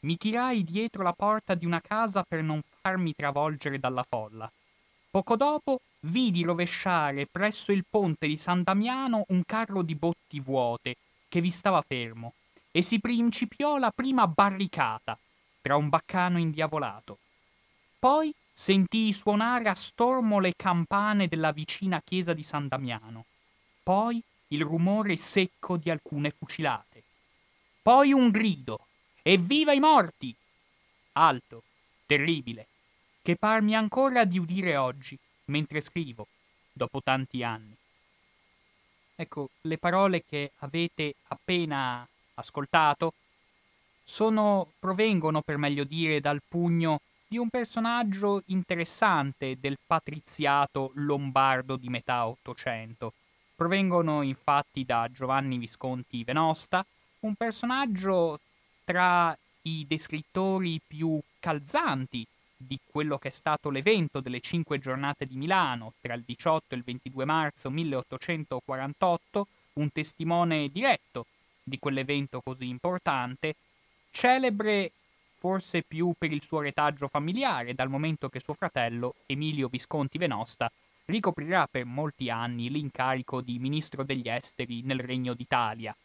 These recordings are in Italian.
mi tirai dietro la porta di una casa per non farmi travolgere dalla folla. Poco dopo vidi rovesciare presso il ponte di San Damiano un carro di botti vuote che vi stava fermo e si principiò la prima barricata tra un baccano indiavolato. Poi sentii suonare a stormo le campane della vicina chiesa di San Damiano, poi il rumore secco di alcune fucilate, poi un grido Evviva i morti! Alto, terribile, che parmi ancora di udire oggi, mentre scrivo, dopo tanti anni. Ecco, le parole che avete appena ascoltato sono, provengono, per meglio dire, dal pugno di un personaggio interessante del patriziato lombardo di metà Ottocento. Provengono infatti da Giovanni Visconti Venosta, un personaggio tra i descrittori più calzanti di quello che è stato l'evento delle cinque giornate di Milano tra il 18 e il 22 marzo 1848, un testimone diretto di quell'evento così importante, celebre forse più per il suo retaggio familiare, dal momento che suo fratello, Emilio Visconti Venosta, ricoprirà per molti anni l'incarico di ministro degli esteri nel Regno d'Italia.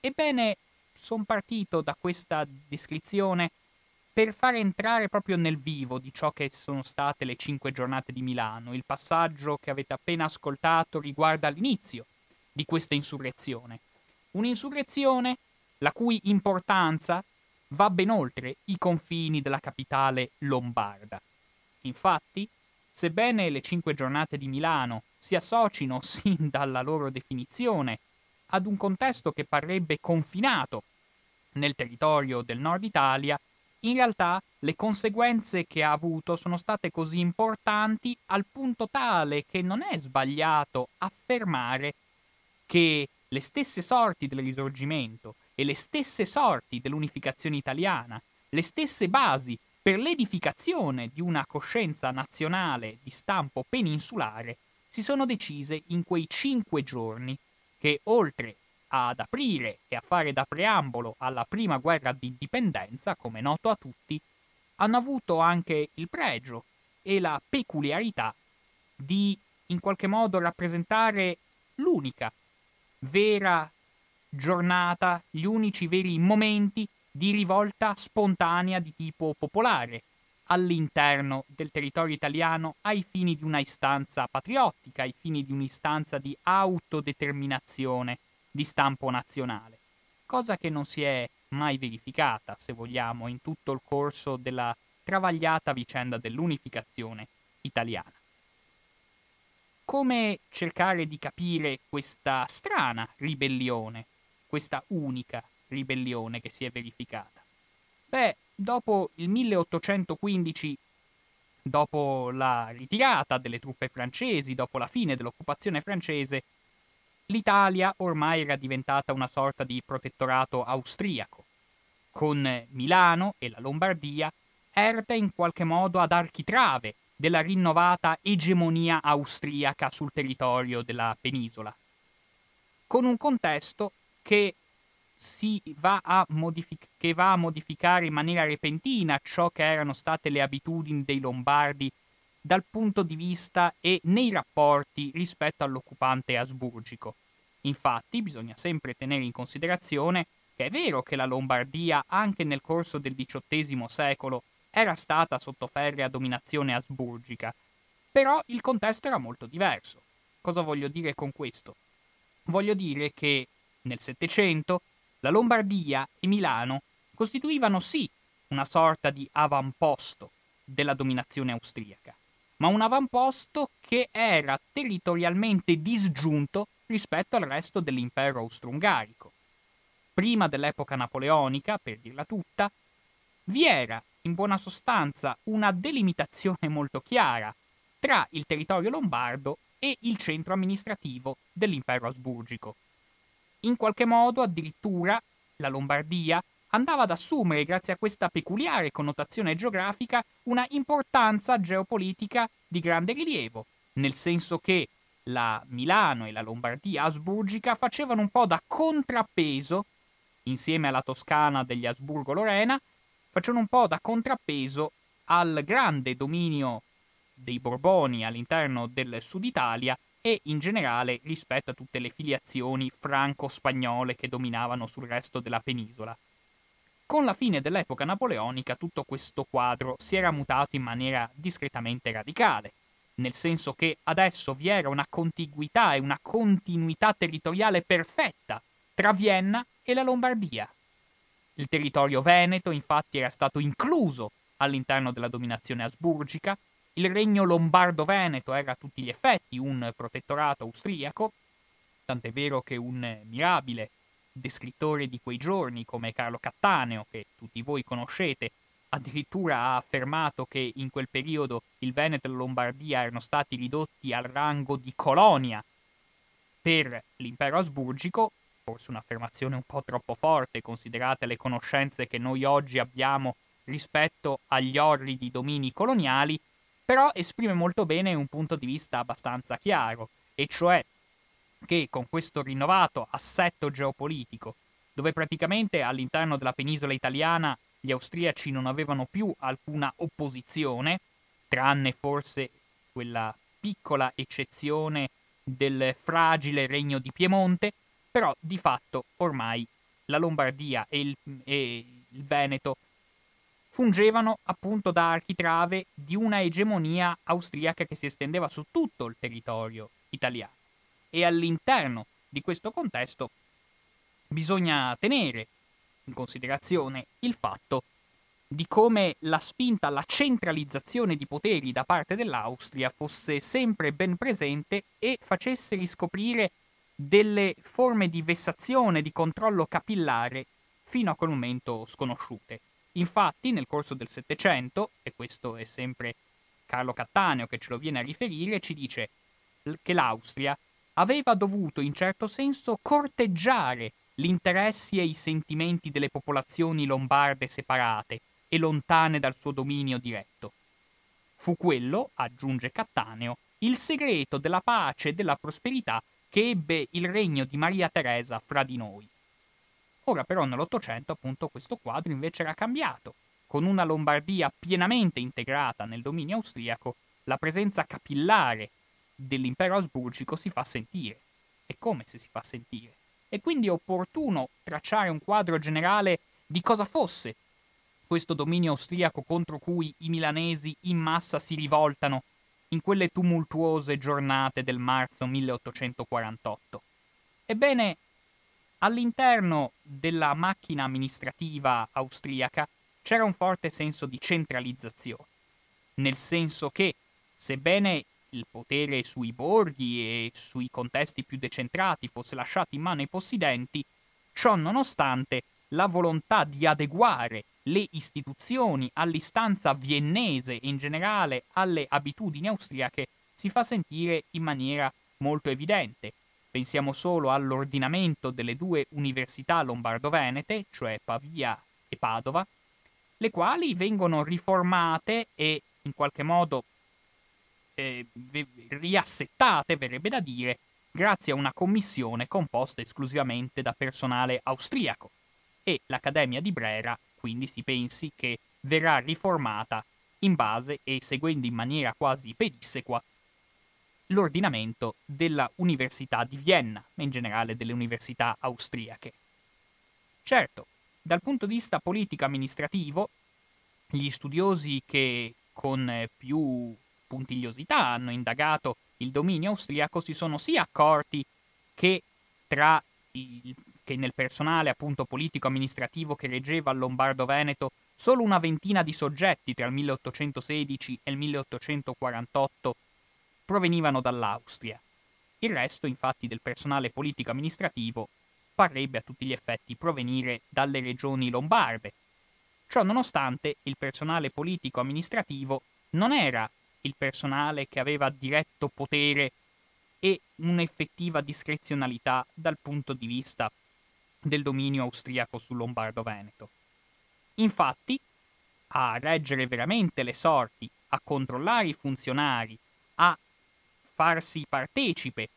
Ebbene, sono partito da questa descrizione per far entrare proprio nel vivo di ciò che sono state le cinque giornate di Milano. Il passaggio che avete appena ascoltato riguarda l'inizio di questa insurrezione. Un'insurrezione la cui importanza va ben oltre i confini della capitale lombarda. Infatti, sebbene le cinque giornate di Milano si associno sin dalla loro definizione ad un contesto che parrebbe confinato nel territorio del nord Italia, in realtà le conseguenze che ha avuto sono state così importanti al punto tale che non è sbagliato affermare che le stesse sorti del risorgimento e le stesse sorti dell'unificazione italiana, le stesse basi per l'edificazione di una coscienza nazionale di stampo peninsulare si sono decise in quei cinque giorni che oltre ad aprire e a fare da preambolo alla prima guerra d'indipendenza, come noto a tutti, hanno avuto anche il pregio e la peculiarità di in qualche modo rappresentare l'unica vera giornata, gli unici veri momenti di rivolta spontanea di tipo popolare all'interno del territorio italiano ai fini di una istanza patriottica, ai fini di un'istanza di autodeterminazione di stampo nazionale, cosa che non si è mai verificata, se vogliamo, in tutto il corso della travagliata vicenda dell'unificazione italiana. Come cercare di capire questa strana ribellione, questa unica ribellione che si è verificata? Beh, dopo il 1815, dopo la ritirata delle truppe francesi, dopo la fine dell'occupazione francese, l'Italia ormai era diventata una sorta di protettorato austriaco. Con Milano e la Lombardia erte in qualche modo ad architrave della rinnovata egemonia austriaca sul territorio della penisola. Con un contesto che va modific- che va a modificare in maniera repentina ciò che erano state le abitudini dei Lombardi dal punto di vista e nei rapporti rispetto all'occupante asburgico. Infatti bisogna sempre tenere in considerazione che è vero che la Lombardia anche nel corso del XVIII secolo era stata sotto ferrea dominazione asburgica, però il contesto era molto diverso. Cosa voglio dire con questo? Voglio dire che nel Settecento la Lombardia e Milano costituivano sì una sorta di avamposto della dominazione austriaca, ma un avamposto che era territorialmente disgiunto rispetto al resto dell'impero austro-ungarico. Prima dell'epoca napoleonica, per dirla tutta, vi era in buona sostanza una delimitazione molto chiara tra il territorio lombardo e il centro amministrativo dell'impero asburgico. In qualche modo addirittura la Lombardia andava ad assumere, grazie a questa peculiare connotazione geografica, una importanza geopolitica di grande rilievo, nel senso che la Milano e la Lombardia asburgica facevano un po' da contrappeso, insieme alla Toscana degli Asburgo-Lorena, facevano un po' da contrappeso al grande dominio dei Borboni all'interno del Sud Italia e in generale rispetto a tutte le filiazioni franco-spagnole che dominavano sul resto della penisola. Con la fine dell'epoca napoleonica tutto questo quadro si era mutato in maniera discretamente radicale, nel senso che adesso vi era una contiguità e una continuità territoriale perfetta tra Vienna e la Lombardia. Il territorio veneto infatti era stato incluso all'interno della dominazione asburgica, il regno lombardo-veneto era a tutti gli effetti un protettorato austriaco, tant'è vero che un mirabile descrittore di quei giorni come Carlo Cattaneo, che tutti voi conoscete, addirittura ha affermato che in quel periodo il Veneto e la Lombardia erano stati ridotti al rango di colonia per l'impero asburgico, forse un'affermazione un po' troppo forte considerate le conoscenze che noi oggi abbiamo rispetto agli orridi domini coloniali, però esprime molto bene un punto di vista abbastanza chiaro, e cioè che con questo rinnovato assetto geopolitico, dove praticamente all'interno della penisola italiana gli austriaci non avevano più alcuna opposizione, tranne forse quella piccola eccezione del fragile regno di Piemonte, però di fatto ormai la Lombardia e il, e il Veneto fungevano appunto da architrave di una egemonia austriaca che si estendeva su tutto il territorio italiano e all'interno di questo contesto bisogna tenere in considerazione il fatto di come la spinta alla centralizzazione di poteri da parte dell'Austria fosse sempre ben presente e facesse riscoprire delle forme di vessazione, di controllo capillare fino a quel momento sconosciute. Infatti, nel corso del Settecento, e questo è sempre Carlo Cattaneo che ce lo viene a riferire, ci dice che l'Austria aveva dovuto in certo senso corteggiare gli interessi e i sentimenti delle popolazioni lombarde separate e lontane dal suo dominio diretto. Fu quello, aggiunge Cattaneo, il segreto della pace e della prosperità che ebbe il regno di Maria Teresa fra di noi. Ora però nell'Ottocento appunto questo quadro invece era cambiato. Con una Lombardia pienamente integrata nel dominio austriaco, la presenza capillare dell'impero asburgico si fa sentire. E come se si fa sentire? E quindi è opportuno tracciare un quadro generale di cosa fosse questo dominio austriaco contro cui i milanesi in massa si rivoltano in quelle tumultuose giornate del marzo 1848. Ebbene, all'interno della macchina amministrativa austriaca c'era un forte senso di centralizzazione, nel senso che, sebbene il potere sui borghi e sui contesti più decentrati fosse lasciato in mano ai possidenti, ciò nonostante la volontà di adeguare le istituzioni all'istanza viennese e in generale alle abitudini austriache si fa sentire in maniera molto evidente. Pensiamo solo all'ordinamento delle due università lombardo-venete, cioè Pavia e Padova, le quali vengono riformate e in qualche modo eh, riassettate, verrebbe da dire, grazie a una commissione composta esclusivamente da personale austriaco. E l'Accademia di Brera, quindi si pensi che verrà riformata in base e seguendo in maniera quasi pedissequa l'ordinamento della Università di Vienna e in generale delle università austriache. Certo, dal punto di vista politico-amministrativo, gli studiosi che con più puntigliosità hanno indagato il dominio austriaco si sono sì accorti che il, che nel personale appunto politico-amministrativo che reggeva il Lombardo-Veneto solo una ventina di soggetti tra il 1816 e il 1848 provenivano dall'Austria. Il resto, infatti, del personale politico-amministrativo parrebbe a tutti gli effetti provenire dalle regioni lombarde. Ciò nonostante, il personale politico-amministrativo non era il personale che aveva diretto potere e un'effettiva discrezionalità dal punto di vista del dominio austriaco sul Lombardo-Veneto. Infatti, a reggere veramente le sorti, a controllare i funzionari, a farsi partecipe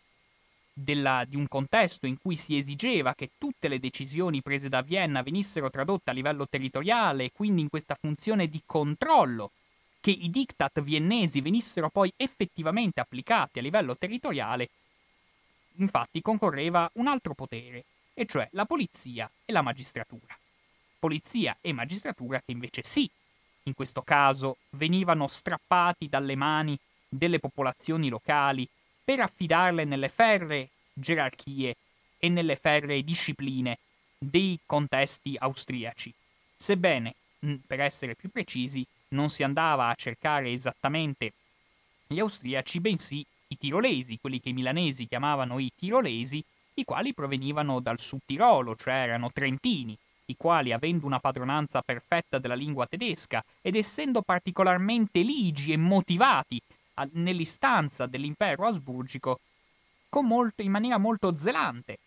della, di un contesto in cui si esigeva che tutte le decisioni prese da Vienna venissero tradotte a livello territoriale e quindi in questa funzione di controllo, che i diktat viennesi venissero poi effettivamente applicati a livello territoriale, infatti concorreva un altro potere, e cioè la polizia e la magistratura. Polizia e magistratura che invece sì, in questo caso venivano strappati dalle mani delle popolazioni locali per affidarle nelle ferree gerarchie e nelle ferree discipline dei contesti austriaci. Sebbene, per essere più precisi, non si andava a cercare esattamente gli austriaci, bensì i tirolesi, quelli che i milanesi chiamavano i tirolesi, i quali provenivano dal Sud Tirolo, cioè erano trentini, i quali, avendo una padronanza perfetta della lingua tedesca ed essendo particolarmente ligi e motivati nell'istanza dell'impero asburgico, molto, in maniera molto zelante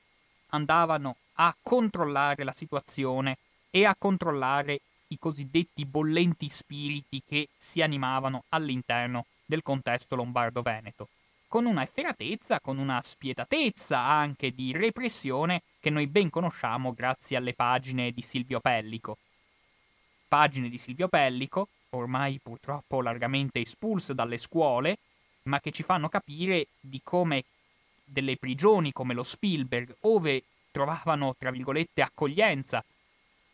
andavano a controllare la situazione e a controllare i cosiddetti bollenti spiriti che si animavano all'interno del contesto lombardo-veneto, con una efferatezza, con una spietatezza anche di repressione che noi ben conosciamo grazie alle pagine di Silvio Pellico. Pagine di Silvio Pellico ormai purtroppo largamente espulse dalle scuole, ma che ci fanno capire di come delle prigioni come lo Spielberg, ove trovavano, tra virgolette, accoglienza,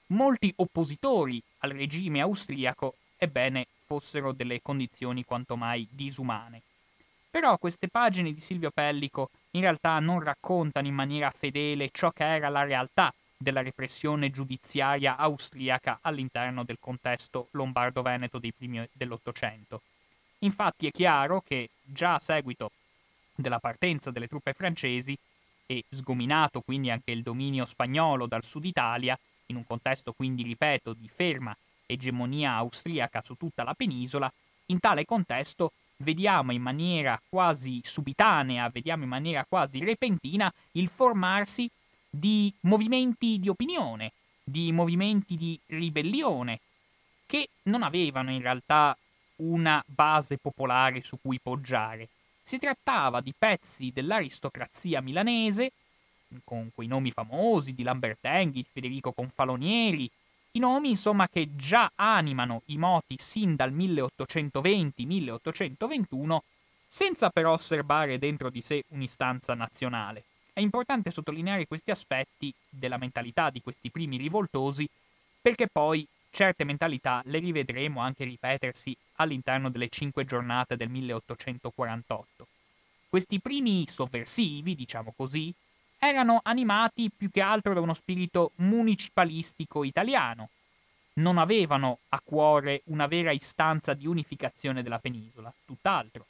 molti oppositori al regime austriaco, ebbene, fossero delle condizioni quanto mai disumane. Però queste pagine di Silvio Pellico in realtà non raccontano in maniera fedele ciò che era la realtà della repressione giudiziaria austriaca all'interno del contesto lombardo-veneto dei primi dell'Ottocento. Infatti è chiaro che già a seguito della partenza delle truppe francesi e sgominato quindi anche il dominio spagnolo dal sud Italia, in un contesto quindi, ripeto, di ferma egemonia austriaca su tutta la penisola, in tale contesto vediamo in maniera quasi subitanea, vediamo in maniera quasi repentina il formarsi di movimenti di opinione, di movimenti di ribellione, che non avevano in realtà una base popolare su cui poggiare. Si trattava di pezzi dell'aristocrazia milanese, con quei nomi famosi di Lambertenghi, Federico Confalonieri, i nomi insomma che già animano i moti sin dal 1820-1821, senza però osservare dentro di sé un'istanza nazionale. È importante sottolineare questi aspetti della mentalità di questi primi rivoltosi perché poi certe mentalità le rivedremo anche ripetersi all'interno delle cinque giornate del 1848. Questi primi sovversivi, diciamo così, erano animati più che altro da uno spirito municipalistico italiano. Non avevano a cuore una vera istanza di unificazione della penisola, tutt'altro.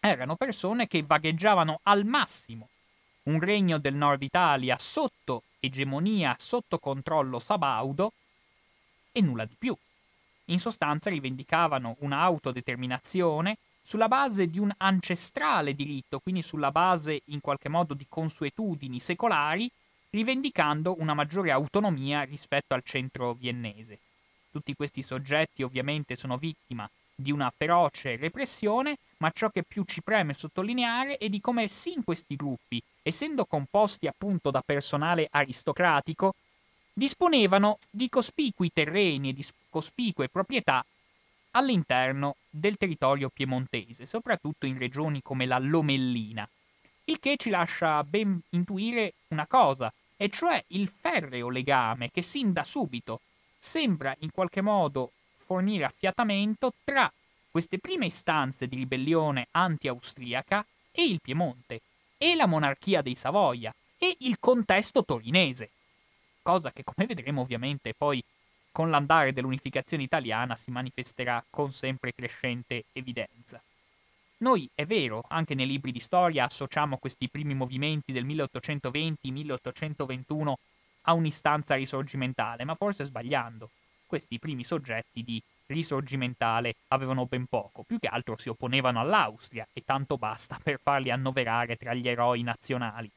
Erano persone che vagheggiavano al massimo un regno del nord Italia sotto egemonia, sotto controllo sabaudo e nulla di più. In sostanza rivendicavano un'autodeterminazione sulla base di un ancestrale diritto, quindi sulla base in qualche modo di consuetudini secolari, rivendicando una maggiore autonomia rispetto al centro viennese. Tutti questi soggetti ovviamente sono vittima di una feroce repressione, ma ciò che più ci preme sottolineare è di come sì in questi gruppi, essendo composti appunto da personale aristocratico, disponevano di cospicui terreni e di cospicue proprietà all'interno del territorio piemontese, soprattutto in regioni come la Lomellina, il che ci lascia ben intuire una cosa, e cioè il ferreo legame che sin da subito sembra in qualche modo fornire affiatamento tra queste prime istanze di ribellione anti-austriaca e il Piemonte, e la monarchia dei Savoia, e il contesto torinese. Cosa che, come vedremo ovviamente, poi con l'andare dell'unificazione italiana si manifesterà con sempre crescente evidenza. Noi, è vero, anche nei libri di storia associamo questi primi movimenti del 1820-1821 a un'istanza risorgimentale, ma forse sbagliando questi primi soggetti di risorgimentale avevano ben poco, più che altro si opponevano all'Austria e tanto basta per farli annoverare tra gli eroi nazionali.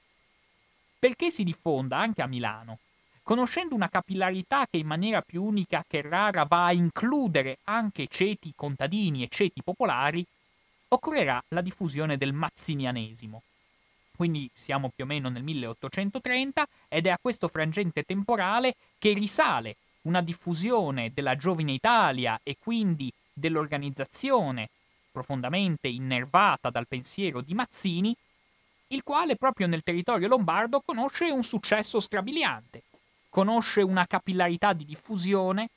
Perché si diffonda anche a Milano, conoscendo una capillarità che in maniera più unica che rara va a includere anche ceti contadini e ceti popolari, occorrerà la diffusione del mazzinianesimo. quindi siamo più o meno nel 1830, ed è a questo frangente temporale che risale una diffusione della giovine Italia e quindi dell'organizzazione profondamente innervata dal pensiero di Mazzini, il quale proprio nel territorio lombardo conosce un successo strabiliante, conosce una capillarità di diffusione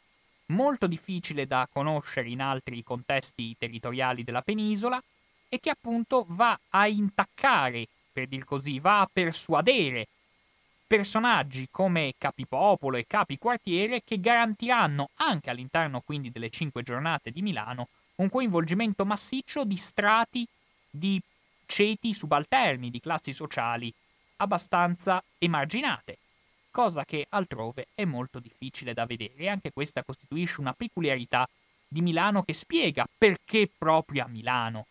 molto difficile da conoscere in altri contesti territoriali della penisola e che appunto va a intaccare, per dir così, va a persuadere personaggi come capipopolo e capi quartiere che garantiranno anche all'interno quindi delle cinque giornate di Milano un coinvolgimento massiccio di strati di ceti subalterni, di classi sociali abbastanza emarginate, cosa che altrove è molto difficile da vedere. E anche questa costituisce una peculiarità di Milano che spiega perché proprio a Milano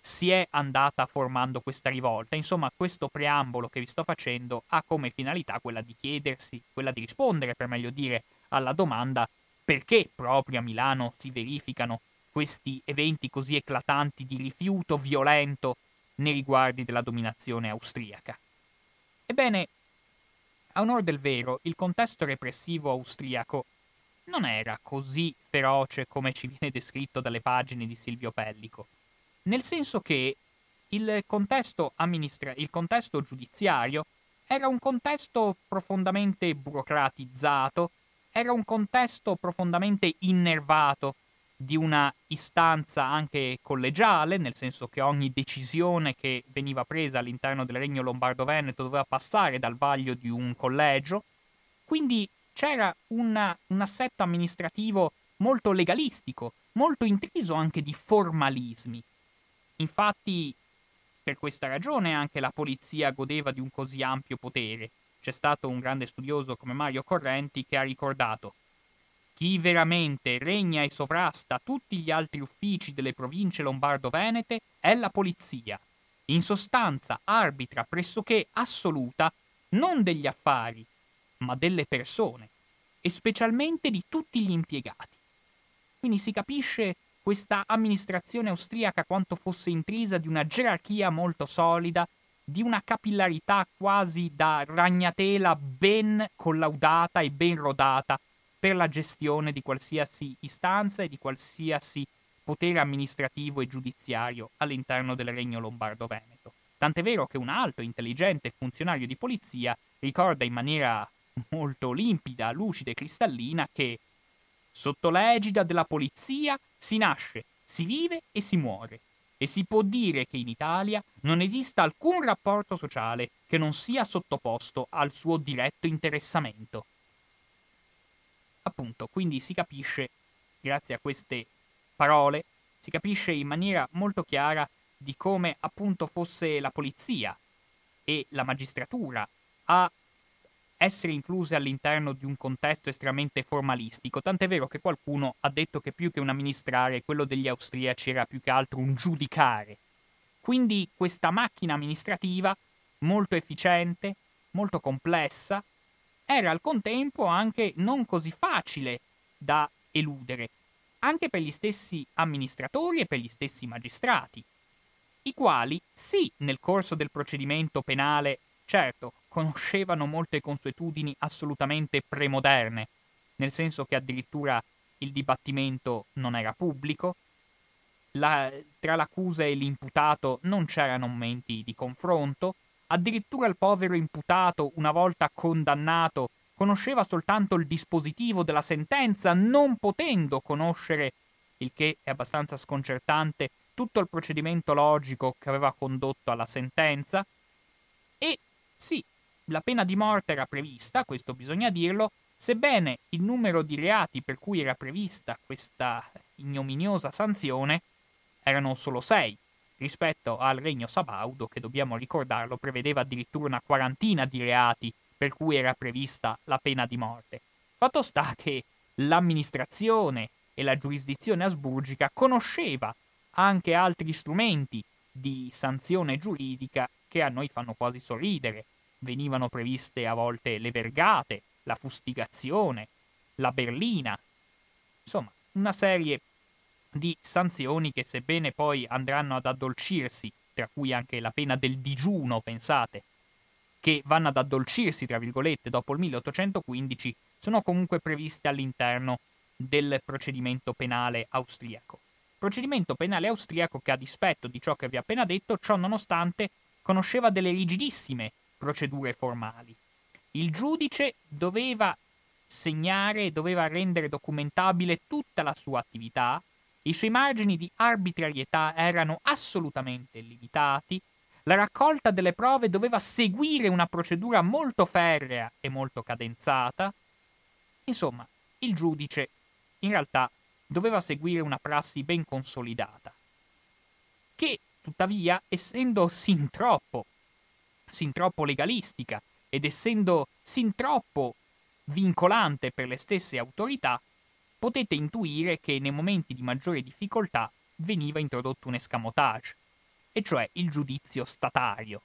si è andata formando questa rivolta. Insomma, questo preambolo che vi sto facendo ha come finalità quella di chiedersi, quella di rispondere, per meglio dire, alla domanda perché proprio a Milano si verificano questi eventi così eclatanti di rifiuto violento nei riguardi della dominazione austriaca. Ebbene, a onor del vero, il contesto repressivo austriaco non era così feroce come ci viene descritto dalle pagine di Silvio Pellico nel senso che il contesto, amministra- il contesto giudiziario era un contesto profondamente burocratizzato, era un contesto profondamente innervato di una istanza anche collegiale, nel senso che ogni decisione che veniva presa all'interno del Regno Lombardo-Veneto doveva passare dal vaglio di un collegio, quindi c'era una, un assetto amministrativo molto legalistico, molto intriso anche di formalismi. Infatti, per questa ragione anche la polizia godeva di un così ampio potere. C'è stato un grande studioso come Mario Correnti che ha ricordato chi veramente regna e sovrasta tutti gli altri uffici delle province lombardo-venete è la polizia. In sostanza arbitra pressoché assoluta non degli affari, ma delle persone, e specialmente di tutti gli impiegati. Quindi si capisce questa amministrazione austriaca quanto fosse intrisa di una gerarchia molto solida, di una capillarità quasi da ragnatela ben collaudata e ben rodata per la gestione di qualsiasi istanza e di qualsiasi potere amministrativo e giudiziario all'interno del Regno Lombardo-Veneto. Tant'è vero che un alto, intelligente funzionario di polizia ricorda in maniera molto limpida, lucida e cristallina che sotto l'egida della polizia si nasce, si vive e si muore. E si può dire che in Italia non esista alcun rapporto sociale che non sia sottoposto al suo diretto interessamento. Appunto, quindi si capisce, grazie a queste parole, si capisce in maniera molto chiara di come appunto fosse la polizia e la magistratura a essere incluse all'interno di un contesto estremamente formalistico, tant'è vero che qualcuno ha detto che più che un amministrare, quello degli austriaci era più che altro un giudicare. Quindi questa macchina amministrativa, molto efficiente, molto complessa, era al contempo anche non così facile da eludere, anche per gli stessi amministratori e per gli stessi magistrati, i quali sì nel corso del procedimento penale, certo, conoscevano molte consuetudini assolutamente premoderne, nel senso che addirittura il dibattimento non era pubblico, la, tra l'accusa e l'imputato non c'erano momenti di confronto, addirittura il povero imputato, una volta condannato, conosceva soltanto il dispositivo della sentenza, non potendo conoscere, il che è abbastanza sconcertante, tutto il procedimento logico che aveva condotto alla sentenza, e sì, la pena di morte era prevista, questo bisogna dirlo, sebbene il numero di reati per cui era prevista questa ignominiosa sanzione erano solo sei, rispetto al regno Sabaudo, che dobbiamo ricordarlo, prevedeva addirittura una quarantina di reati per cui era prevista la pena di morte. Fatto sta che l'amministrazione e la giurisdizione asburgica conosceva anche altri strumenti di sanzione giuridica che a noi fanno quasi sorridere, venivano previste a volte le vergate, la fustigazione, la berlina, insomma una serie di sanzioni che sebbene poi andranno ad addolcirsi tra cui anche la pena del digiuno, pensate, che vanno ad addolcirsi, tra virgolette, dopo il 1815, sono comunque previste all'interno del procedimento penale austriaco. Procedimento penale austriaco che a dispetto di ciò che vi ho appena detto, ciò nonostante conosceva delle rigidissime procedure formali. Il giudice doveva segnare, doveva rendere documentabile tutta la sua attività, i suoi margini di arbitrarietà erano assolutamente limitati, la raccolta delle prove doveva seguire una procedura molto ferrea e molto cadenzata. Insomma, il giudice in realtà doveva seguire una prassi ben consolidata, che tuttavia, essendo sin troppo, sin troppo legalistica ed essendo sin troppo vincolante per le stesse autorità, potete intuire che nei momenti di maggiore difficoltà veniva introdotto un escamotage, e cioè il giudizio statario.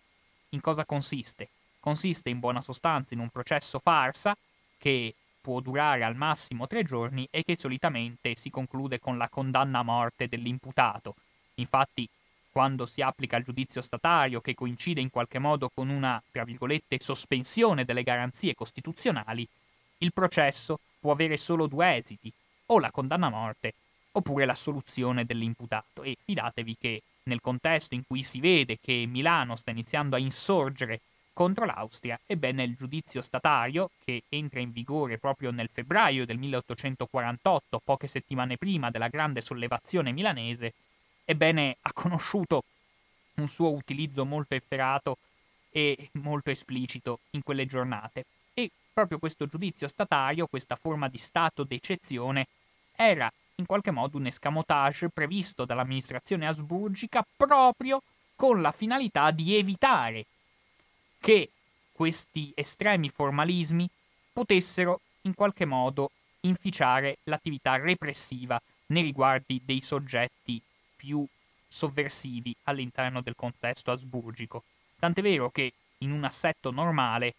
In cosa consiste? Consiste in buona sostanza in un processo farsa che può durare al massimo tre giorni e che solitamente si conclude con la condanna a morte dell'imputato. Infatti, quando si applica il giudizio statario, che coincide in qualche modo con una, tra virgolette, sospensione delle garanzie costituzionali, il processo può avere solo due esiti, o la condanna a morte oppure l'assoluzione dell'imputato. E fidatevi che nel contesto in cui si vede che Milano sta iniziando a insorgere contro l'Austria, ebbene il giudizio statario, che entra in vigore proprio nel febbraio del 1848, poche settimane prima della grande sollevazione milanese, ebbene ha conosciuto un suo utilizzo molto efferato e molto esplicito in quelle giornate. E proprio questo giudizio statario, questa forma di stato d'eccezione, era in qualche modo un escamotage previsto dall'amministrazione asburgica proprio con la finalità di evitare che questi estremi formalismi potessero in qualche modo inficiare l'attività repressiva nei riguardi dei soggetti più sovversivi all'interno del contesto asburgico. Tant'è vero che in un assetto normale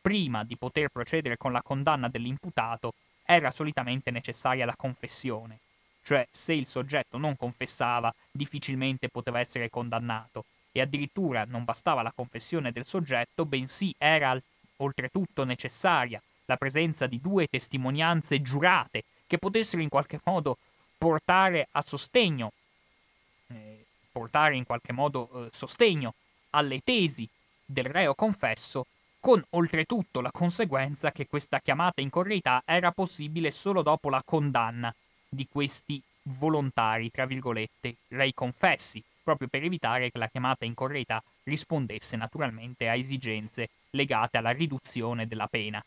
prima di poter procedere con la condanna dell'imputato era solitamente necessaria la confessione, cioè se il soggetto non confessava difficilmente poteva essere condannato e addirittura non bastava la confessione del soggetto, bensì era oltretutto necessaria la presenza di due testimonianze giurate che potessero in qualche modo portare a sostegno, eh, portare in qualche modo eh, sostegno alle tesi del reo confesso con oltretutto la conseguenza che questa chiamata in correità era possibile solo dopo la condanna di questi volontari, tra virgolette, rei confessi, proprio per evitare che la chiamata in correità rispondesse naturalmente a esigenze legate alla riduzione della pena.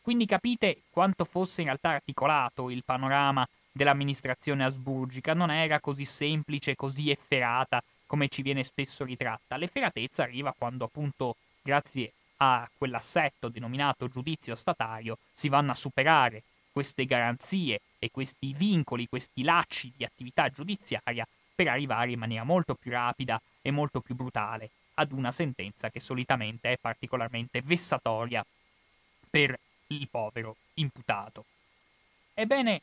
Quindi capite quanto fosse in realtà articolato il panorama dell'amministrazione asburgica, non era così semplice, così efferata come ci viene spesso ritratta. L'efferatezza arriva quando appunto, grazie a quell'assetto denominato giudizio statario si vanno a superare queste garanzie e questi vincoli, questi lacci di attività giudiziaria per arrivare in maniera molto più rapida e molto più brutale ad una sentenza che solitamente è particolarmente vessatoria per il povero imputato. Ebbene,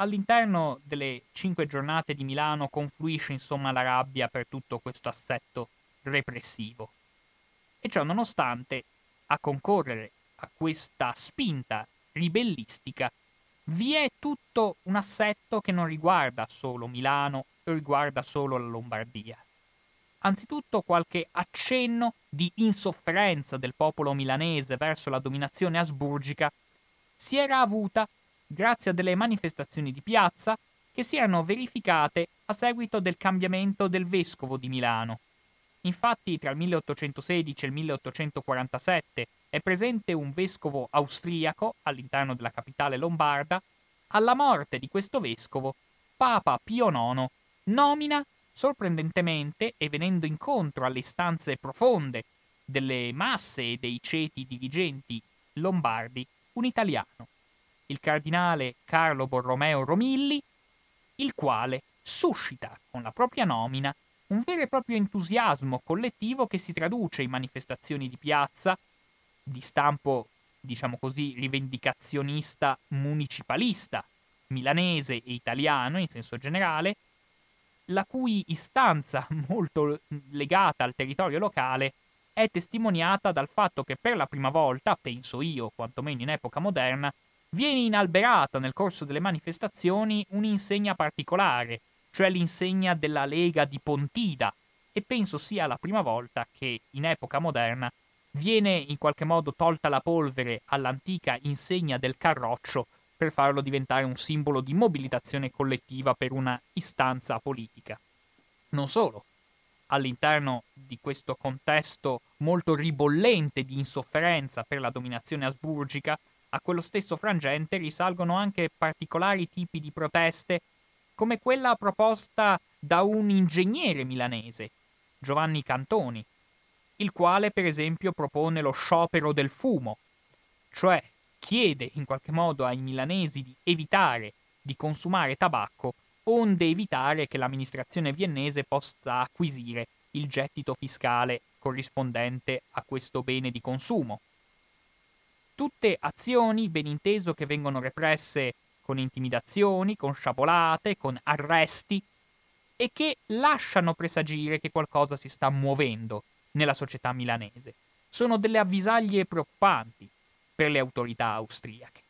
all'interno delle cinque giornate di Milano confluisce insomma la rabbia per tutto questo assetto repressivo. E ciò nonostante, a concorrere a questa spinta ribellistica, vi è tutto un assetto che non riguarda solo Milano o riguarda solo la Lombardia. Anzitutto qualche accenno di insofferenza del popolo milanese verso la dominazione asburgica si era avuta grazie a delle manifestazioni di piazza che si erano verificate a seguito del cambiamento del vescovo di Milano, Infatti tra il 1816 e il 1847 è presente un vescovo austriaco all'interno della capitale lombarda. Alla morte di questo vescovo, Papa Pio IX nomina sorprendentemente e venendo incontro alle istanze profonde delle masse e dei ceti dirigenti lombardi un italiano, il cardinale Carlo Borromeo Romilli, il quale suscita con la propria nomina un vero e proprio entusiasmo collettivo che si traduce in manifestazioni di piazza di stampo, diciamo così, rivendicazionista municipalista, milanese e italiano in senso generale, la cui istanza molto legata al territorio locale è testimoniata dal fatto che per la prima volta, penso io, quantomeno in epoca moderna, viene inalberata nel corso delle manifestazioni un'insegna particolare, cioè l'insegna della Lega di Pontida, e penso sia la prima volta che in epoca moderna viene in qualche modo tolta la polvere all'antica insegna del carroccio per farlo diventare un simbolo di mobilitazione collettiva per una istanza politica. Non solo, all'interno di questo contesto molto ribollente di insofferenza per la dominazione asburgica, a quello stesso frangente risalgono anche particolari tipi di proteste, come quella proposta da un ingegnere milanese, Giovanni Cantoni, il quale per esempio propone lo sciopero del fumo, cioè chiede in qualche modo ai milanesi di evitare di consumare tabacco onde evitare che l'amministrazione viennese possa acquisire il gettito fiscale corrispondente a questo bene di consumo. Tutte azioni, ben inteso, che vengono represse con intimidazioni, con sciabolate, con arresti e che lasciano presagire che qualcosa si sta muovendo nella società milanese. Sono delle avvisaglie preoccupanti per le autorità austriache.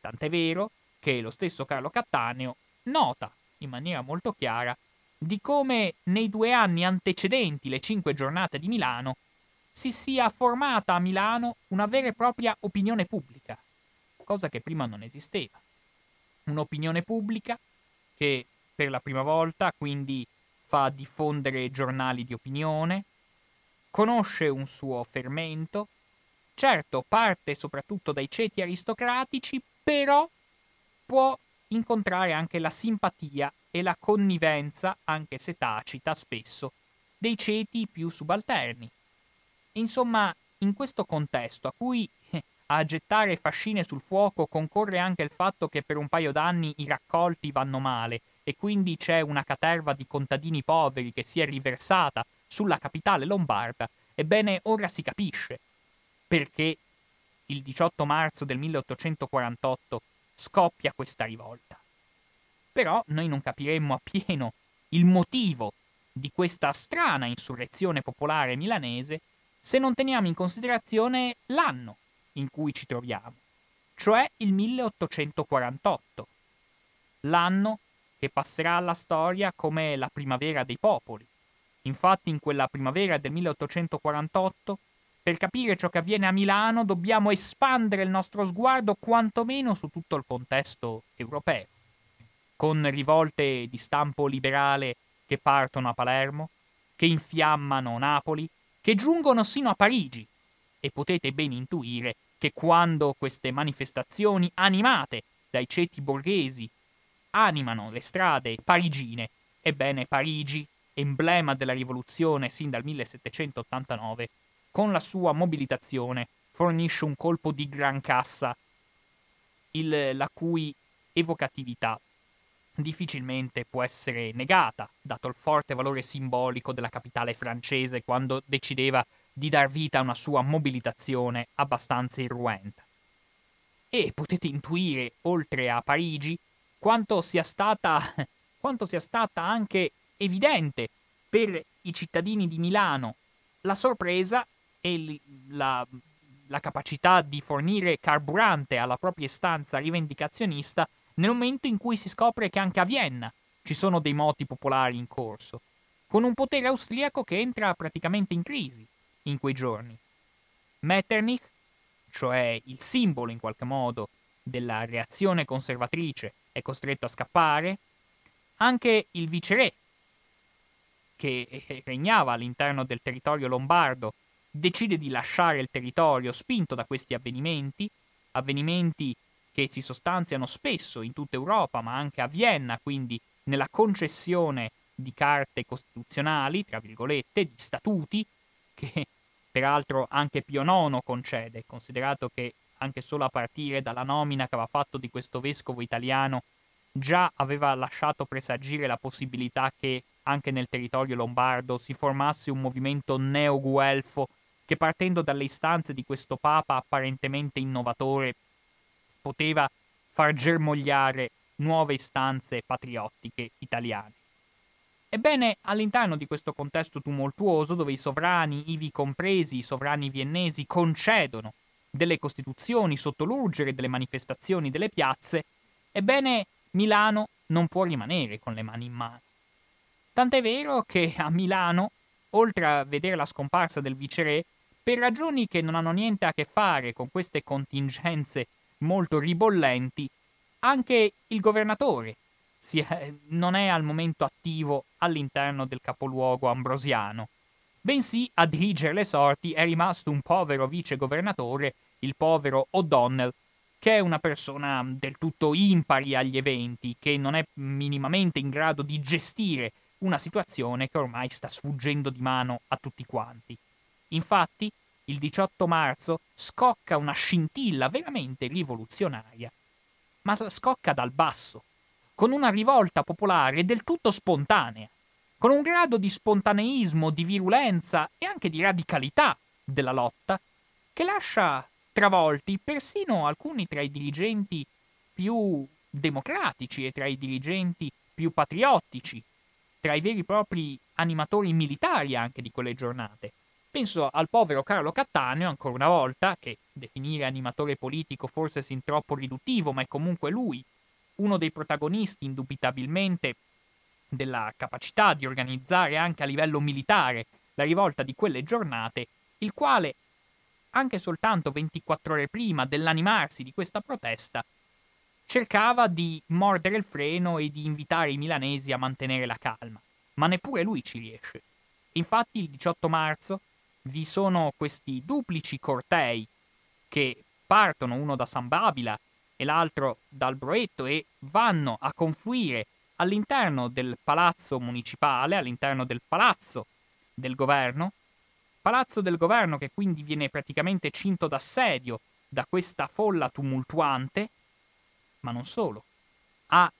Tant'è vero che lo stesso Carlo Cattaneo nota in maniera molto chiara di come nei due anni antecedenti le cinque giornate di Milano si sia formata a Milano una vera e propria opinione pubblica, cosa che prima non esisteva. Un'opinione pubblica che per la prima volta quindi fa diffondere giornali di opinione, conosce un suo fermento, certo parte soprattutto dai ceti aristocratici, però può incontrare anche la simpatia e la connivenza, anche se tacita spesso, dei ceti più subalterni. Insomma, in questo contesto, a cui eh, a gettare fascine sul fuoco concorre anche il fatto che per un paio d'anni i raccolti vanno male e quindi c'è una caterva di contadini poveri che si è riversata sulla capitale lombarda, ebbene ora si capisce perché il 18 marzo del 1848 scoppia questa rivolta. Però noi non capiremmo appieno il motivo di questa strana insurrezione popolare milanese se non teniamo in considerazione l'anno in cui ci troviamo, cioè il 1848, l'anno che passerà alla storia come la primavera dei popoli. Infatti in quella primavera del 1848 per capire ciò che avviene a Milano dobbiamo espandere il nostro sguardo quantomeno su tutto il contesto europeo, con rivolte di stampo liberale che partono a Palermo, che infiammano Napoli, che giungono sino a Parigi. E potete ben intuire che quando queste manifestazioni animate dai ceti borghesi animano le strade parigine, ebbene Parigi, emblema della rivoluzione sin dal 1789, con la sua mobilitazione fornisce un colpo di gran cassa, il, la cui evocatività difficilmente può essere negata, dato il forte valore simbolico della capitale francese quando decideva di dar vita a una sua mobilitazione abbastanza irruenta. E potete intuire, oltre a Parigi, quanto sia stata, quanto sia stata anche evidente per i cittadini di Milano la sorpresa e la, la capacità di fornire carburante alla propria istanza rivendicazionista nel momento in cui si scopre che anche a Vienna ci sono dei moti popolari in corso, con un potere austriaco che entra praticamente in crisi in quei giorni. Metternich, cioè il simbolo in qualche modo della reazione conservatrice, è costretto a scappare, anche il viceré, che regnava all'interno del territorio lombardo decide di lasciare il territorio spinto da questi avvenimenti, avvenimenti che si sostanziano spesso in tutta Europa, ma anche a Vienna, quindi nella concessione di carte costituzionali, tra virgolette, di statuti, che peraltro anche Pio IX concede, considerato che anche solo a partire dalla nomina che aveva fatto di questo vescovo italiano già aveva lasciato presagire la possibilità che anche nel territorio lombardo si formasse un movimento neo-guelfo che partendo dalle istanze di questo papa apparentemente innovatore poteva far germogliare nuove istanze patriottiche italiane. Ebbene, all'interno di questo contesto tumultuoso, dove i sovrani, ivi compresi i sovrani viennesi, concedono delle costituzioni sotto l'urgere delle manifestazioni delle piazze, ebbene Milano non può rimanere con le mani in mano. Tant'è vero che a Milano, oltre a vedere la scomparsa del viceré, per ragioni che non hanno niente a che fare con queste contingenze molto ribollenti, anche il governatore è, non è al momento attivo all'interno del capoluogo ambrosiano, bensì a dirigere le sorti è rimasto un povero vice governatore, il povero O'Donnell, che è una persona del tutto impari agli eventi, che non è minimamente in grado di gestire una situazione che ormai sta sfuggendo di mano a tutti quanti. Infatti, il 18 marzo scocca una scintilla veramente rivoluzionaria, ma scocca dal basso, con una rivolta popolare del tutto spontanea, con un grado di spontaneismo, di virulenza e anche di radicalità della lotta che lascia travolti persino alcuni tra i dirigenti più democratici e tra i dirigenti più patriottici, tra i veri e propri animatori militari anche di quelle giornate. Penso al povero Carlo Cattaneo, ancora una volta, che definire animatore politico forse è sin troppo riduttivo, ma è comunque lui uno dei protagonisti indubitabilmente della capacità di organizzare anche a livello militare la rivolta di quelle giornate, il quale, anche soltanto 24 ore prima dell'animarsi di questa protesta, cercava di mordere il freno e di invitare i milanesi a mantenere la calma, ma neppure lui ci riesce. Infatti il 18 marzo vi sono questi duplici cortei che partono uno da San Babila e l'altro dal Broetto e vanno a confluire all'interno del palazzo municipale, all'interno del palazzo del governo, palazzo del governo che quindi viene praticamente cinto d'assedio da questa folla tumultuante, ma non solo. A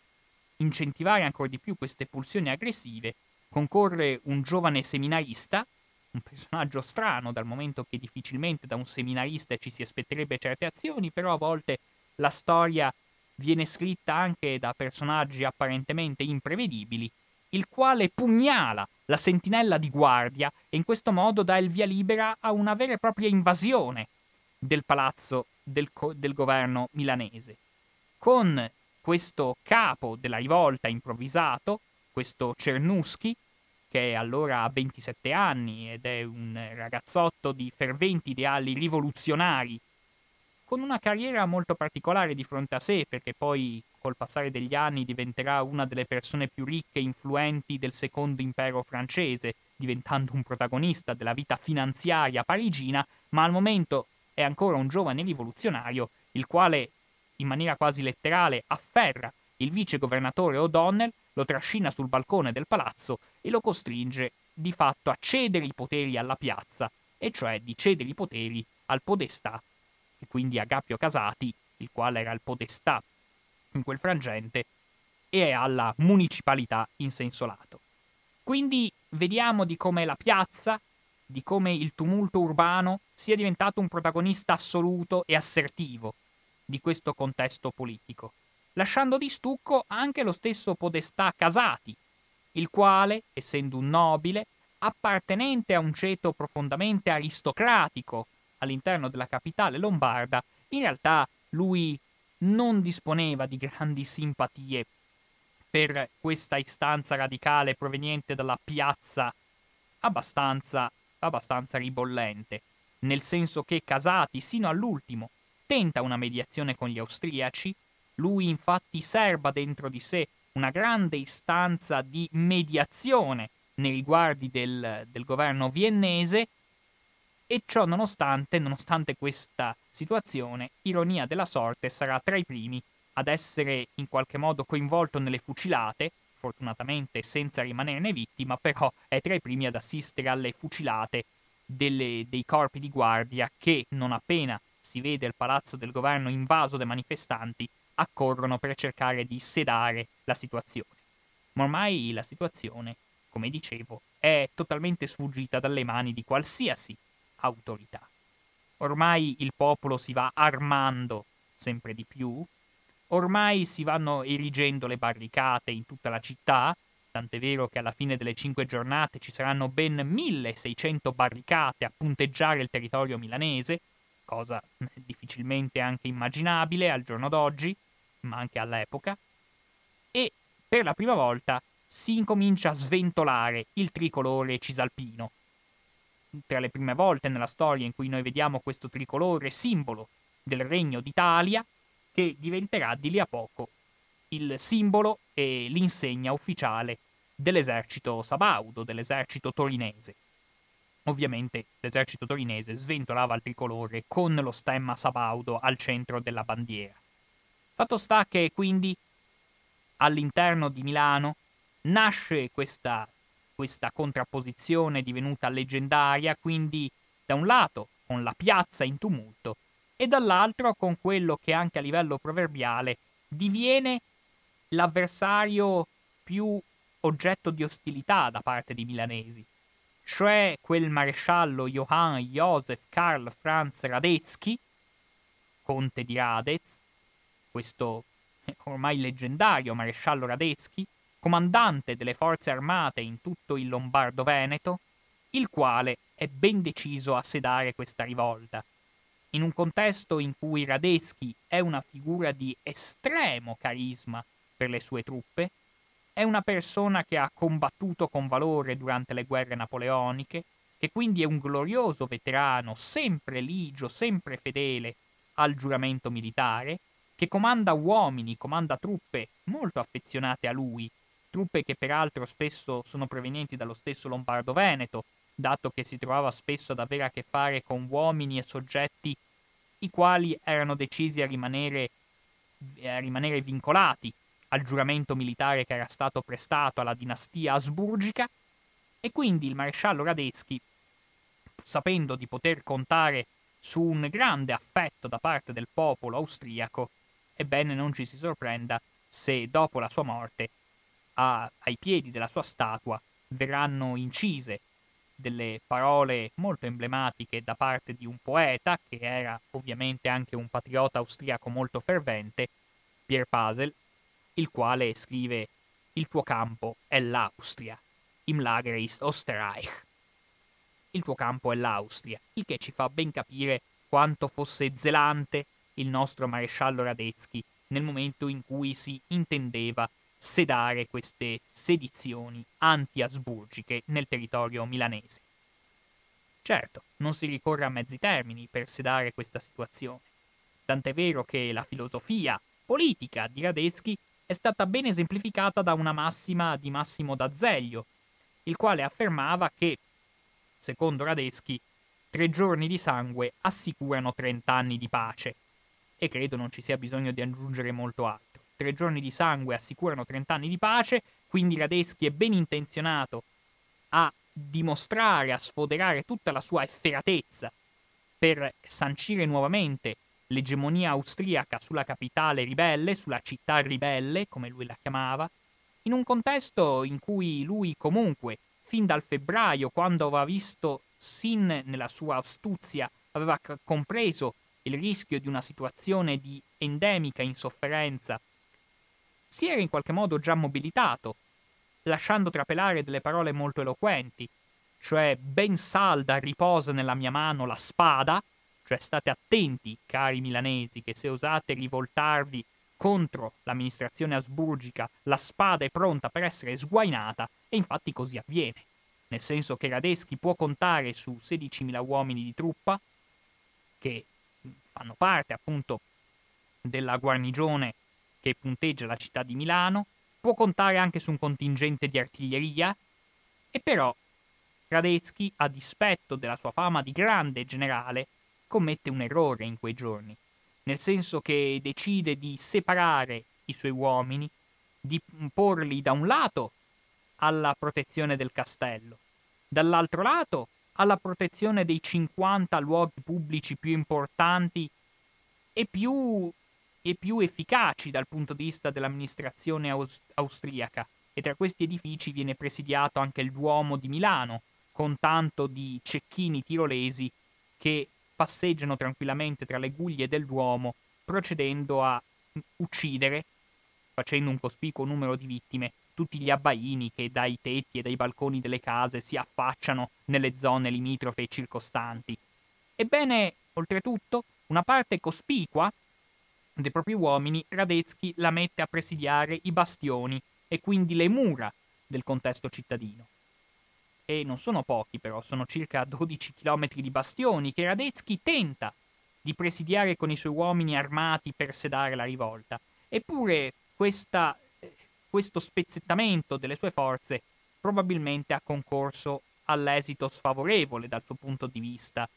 incentivare ancora di più queste pulsioni aggressive concorre un giovane seminarista un personaggio strano dal momento che difficilmente da un seminarista ci si aspetterebbe certe azioni, però a volte la storia viene scritta anche da personaggi apparentemente imprevedibili, il quale pugnala la sentinella di guardia e in questo modo dà il via libera a una vera e propria invasione del palazzo del, co- del governo milanese. Con questo capo della rivolta improvvisato, questo Cernuschi, che allora ha 27 anni ed è un ragazzotto di ferventi ideali rivoluzionari, con una carriera molto particolare di fronte a sé, perché poi col passare degli anni diventerà una delle persone più ricche e influenti del secondo impero francese, diventando un protagonista della vita finanziaria parigina, ma al momento è ancora un giovane rivoluzionario, il quale, in maniera quasi letterale, afferra il vice governatore O'Donnell lo trascina sul balcone del palazzo e lo costringe di fatto a cedere i poteri alla piazza, e cioè di cedere i poteri al podestà, e quindi a Gappio Casati, il quale era il podestà in quel frangente, e alla municipalità in senso lato. Quindi vediamo di come la piazza, di come il tumulto urbano sia diventato un protagonista assoluto e assertivo di questo contesto politico lasciando di stucco anche lo stesso Podestà Casati, il quale, essendo un nobile, appartenente a un ceto profondamente aristocratico all'interno della capitale lombarda, in realtà lui non disponeva di grandi simpatie per questa istanza radicale proveniente dalla piazza abbastanza, abbastanza ribollente, nel senso che Casati, sino all'ultimo, tenta una mediazione con gli austriaci, lui infatti serba dentro di sé una grande istanza di mediazione nei riguardi del, del governo viennese e ciò nonostante, nonostante questa situazione, ironia della sorte, sarà tra i primi ad essere in qualche modo coinvolto nelle fucilate, fortunatamente senza rimanerne vittima, però è tra i primi ad assistere alle fucilate delle, dei corpi di guardia che, non appena si vede il palazzo del governo invaso dai manifestanti, accorrono per cercare di sedare la situazione. Ma ormai la situazione, come dicevo, è totalmente sfuggita dalle mani di qualsiasi autorità. Ormai il popolo si va armando sempre di più, ormai si vanno erigendo le barricate in tutta la città, tant'è vero che alla fine delle cinque giornate ci saranno ben 1600 barricate a punteggiare il territorio milanese, cosa eh, difficilmente anche immaginabile al giorno d'oggi, ma anche all'epoca, e per la prima volta si incomincia a sventolare il tricolore cisalpino. Tra le prime volte nella storia in cui noi vediamo questo tricolore simbolo del Regno d'Italia, che diventerà di lì a poco il simbolo e l'insegna ufficiale dell'esercito sabaudo, dell'esercito torinese. Ovviamente l'esercito torinese sventolava il tricolore con lo stemma sabaudo al centro della bandiera. Fatto sta che quindi all'interno di Milano nasce questa, questa contrapposizione divenuta leggendaria, quindi da un lato con la piazza in tumulto e dall'altro con quello che anche a livello proverbiale diviene l'avversario più oggetto di ostilità da parte dei milanesi, cioè quel maresciallo Johann Joseph Karl Franz Radetzky, conte di Radez, questo ormai leggendario maresciallo Radetzky, comandante delle forze armate in tutto il Lombardo-Veneto, il quale è ben deciso a sedare questa rivolta. In un contesto in cui Radetzky è una figura di estremo carisma per le sue truppe, è una persona che ha combattuto con valore durante le guerre napoleoniche, che quindi è un glorioso veterano, sempre ligio, sempre fedele al giuramento militare, che comanda uomini, comanda truppe molto affezionate a lui, truppe che peraltro spesso sono provenienti dallo stesso Lombardo-Veneto, dato che si trovava spesso ad avere a che fare con uomini e soggetti i quali erano decisi a rimanere, a rimanere vincolati al giuramento militare che era stato prestato alla dinastia asburgica, e quindi il maresciallo Radetzky, sapendo di poter contare su un grande affetto da parte del popolo austriaco, ebbene non ci si sorprenda se dopo la sua morte a, ai piedi della sua statua verranno incise delle parole molto emblematiche da parte di un poeta, che era ovviamente anche un patriota austriaco molto fervente, Pierre Pasel, il quale scrive Il tuo campo è l'Austria, im Lager ist Österreich. Il tuo campo è l'Austria, il che ci fa ben capire quanto fosse zelante il nostro maresciallo Radetzky nel momento in cui si intendeva sedare queste sedizioni anti-asburgiche nel territorio milanese. Certo, non si ricorre a mezzi termini per sedare questa situazione, tant'è vero che la filosofia politica di Radetzky è stata ben esemplificata da una massima di Massimo d'Azeglio, il quale affermava che, secondo Radetzky, tre giorni di sangue assicurano trent'anni di pace. E credo non ci sia bisogno di aggiungere molto altro. Tre giorni di sangue assicurano trent'anni di pace, quindi Radetzky è ben intenzionato a dimostrare, a sfoderare tutta la sua efferatezza per sancire nuovamente l'egemonia austriaca sulla capitale ribelle, sulla città ribelle, come lui la chiamava, in un contesto in cui lui comunque, fin dal febbraio, quando aveva visto sin nella sua astuzia, aveva compreso il rischio di una situazione di endemica insofferenza, si era in qualche modo già mobilitato, lasciando trapelare delle parole molto eloquenti, cioè ben salda riposa nella mia mano la spada, cioè state attenti, cari milanesi, che se osate rivoltarvi contro l'amministrazione asburgica, la spada è pronta per essere sguainata, e infatti così avviene. Nel senso che Radeschi può contare su 16.000 uomini di truppa, che fanno parte appunto della guarnigione che punteggia la città di Milano, può contare anche su un contingente di artiglieria, e però Radetzky, a dispetto della sua fama di grande generale, commette un errore in quei giorni, nel senso che decide di separare i suoi uomini, di porli da un lato alla protezione del castello, dall'altro lato alla protezione dei 50 luoghi pubblici più importanti e più, e più efficaci dal punto di vista dell'amministrazione aus- austriaca. E tra questi edifici viene presidiato anche il Duomo di Milano, con tanto di cecchini tirolesi che passeggiano tranquillamente tra le guglie del Duomo, procedendo a uccidere facendo un cospicuo numero di vittime tutti gli abbaini che dai tetti e dai balconi delle case si affacciano nelle zone limitrofe e circostanti. Ebbene, oltretutto, una parte cospicua dei propri uomini Radetzky la mette a presidiare i bastioni e quindi le mura del contesto cittadino. E non sono pochi però, sono circa 12 km di bastioni che Radetzky tenta di presidiare con i suoi uomini armati per sedare la rivolta. Eppure questa, eh, questo spezzettamento delle sue forze probabilmente ha concorso all'esito sfavorevole dal suo punto di vista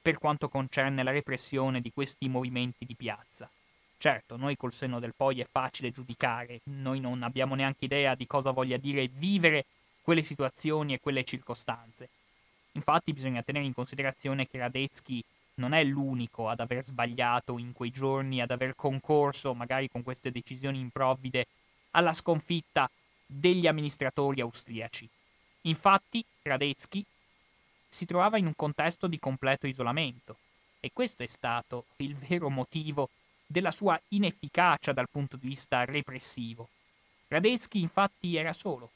per quanto concerne la repressione di questi movimenti di piazza. Certo, noi col senno del poi è facile giudicare, noi non abbiamo neanche idea di cosa voglia dire vivere quelle situazioni e quelle circostanze. Infatti bisogna tenere in considerazione che Radetzky non è l'unico ad aver sbagliato in quei giorni, ad aver concorso, magari con queste decisioni improvvide, alla sconfitta degli amministratori austriaci. Infatti, Radetzky si trovava in un contesto di completo isolamento e questo è stato il vero motivo della sua inefficacia dal punto di vista repressivo. Radetzky infatti era solo.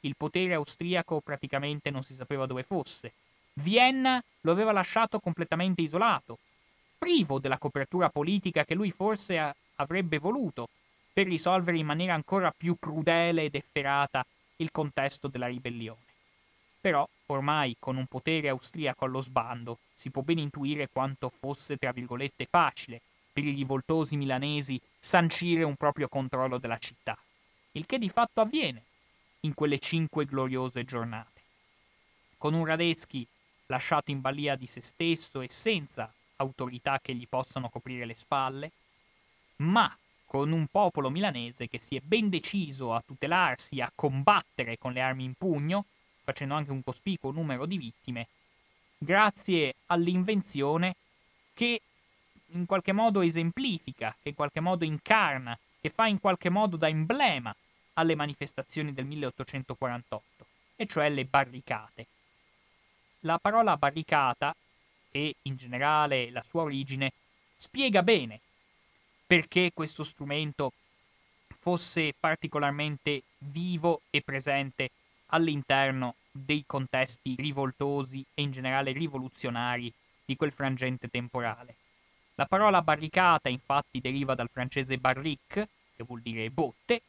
Il potere austriaco praticamente non si sapeva dove fosse. Vienna lo aveva lasciato completamente isolato, privo della copertura politica che lui forse a- avrebbe voluto per risolvere in maniera ancora più crudele ed efferata il contesto della ribellione. Però, ormai con un potere austriaco allo sbando, si può ben intuire quanto fosse, tra virgolette, facile per i rivoltosi milanesi sancire un proprio controllo della città, il che di fatto avviene in quelle cinque gloriose giornate. Con un Radetzky lasciato in balia di se stesso e senza autorità che gli possano coprire le spalle, ma con un popolo milanese che si è ben deciso a tutelarsi, a combattere con le armi in pugno, facendo anche un cospicuo numero di vittime, grazie all'invenzione che in qualche modo esemplifica, che in qualche modo incarna, che fa in qualche modo da emblema alle manifestazioni del 1848, e cioè le barricate. La parola barricata, e in generale la sua origine, spiega bene perché questo strumento fosse particolarmente vivo e presente all'interno dei contesti rivoltosi e in generale rivoluzionari di quel frangente temporale. La parola barricata infatti deriva dal francese barrique, che vuol dire botte,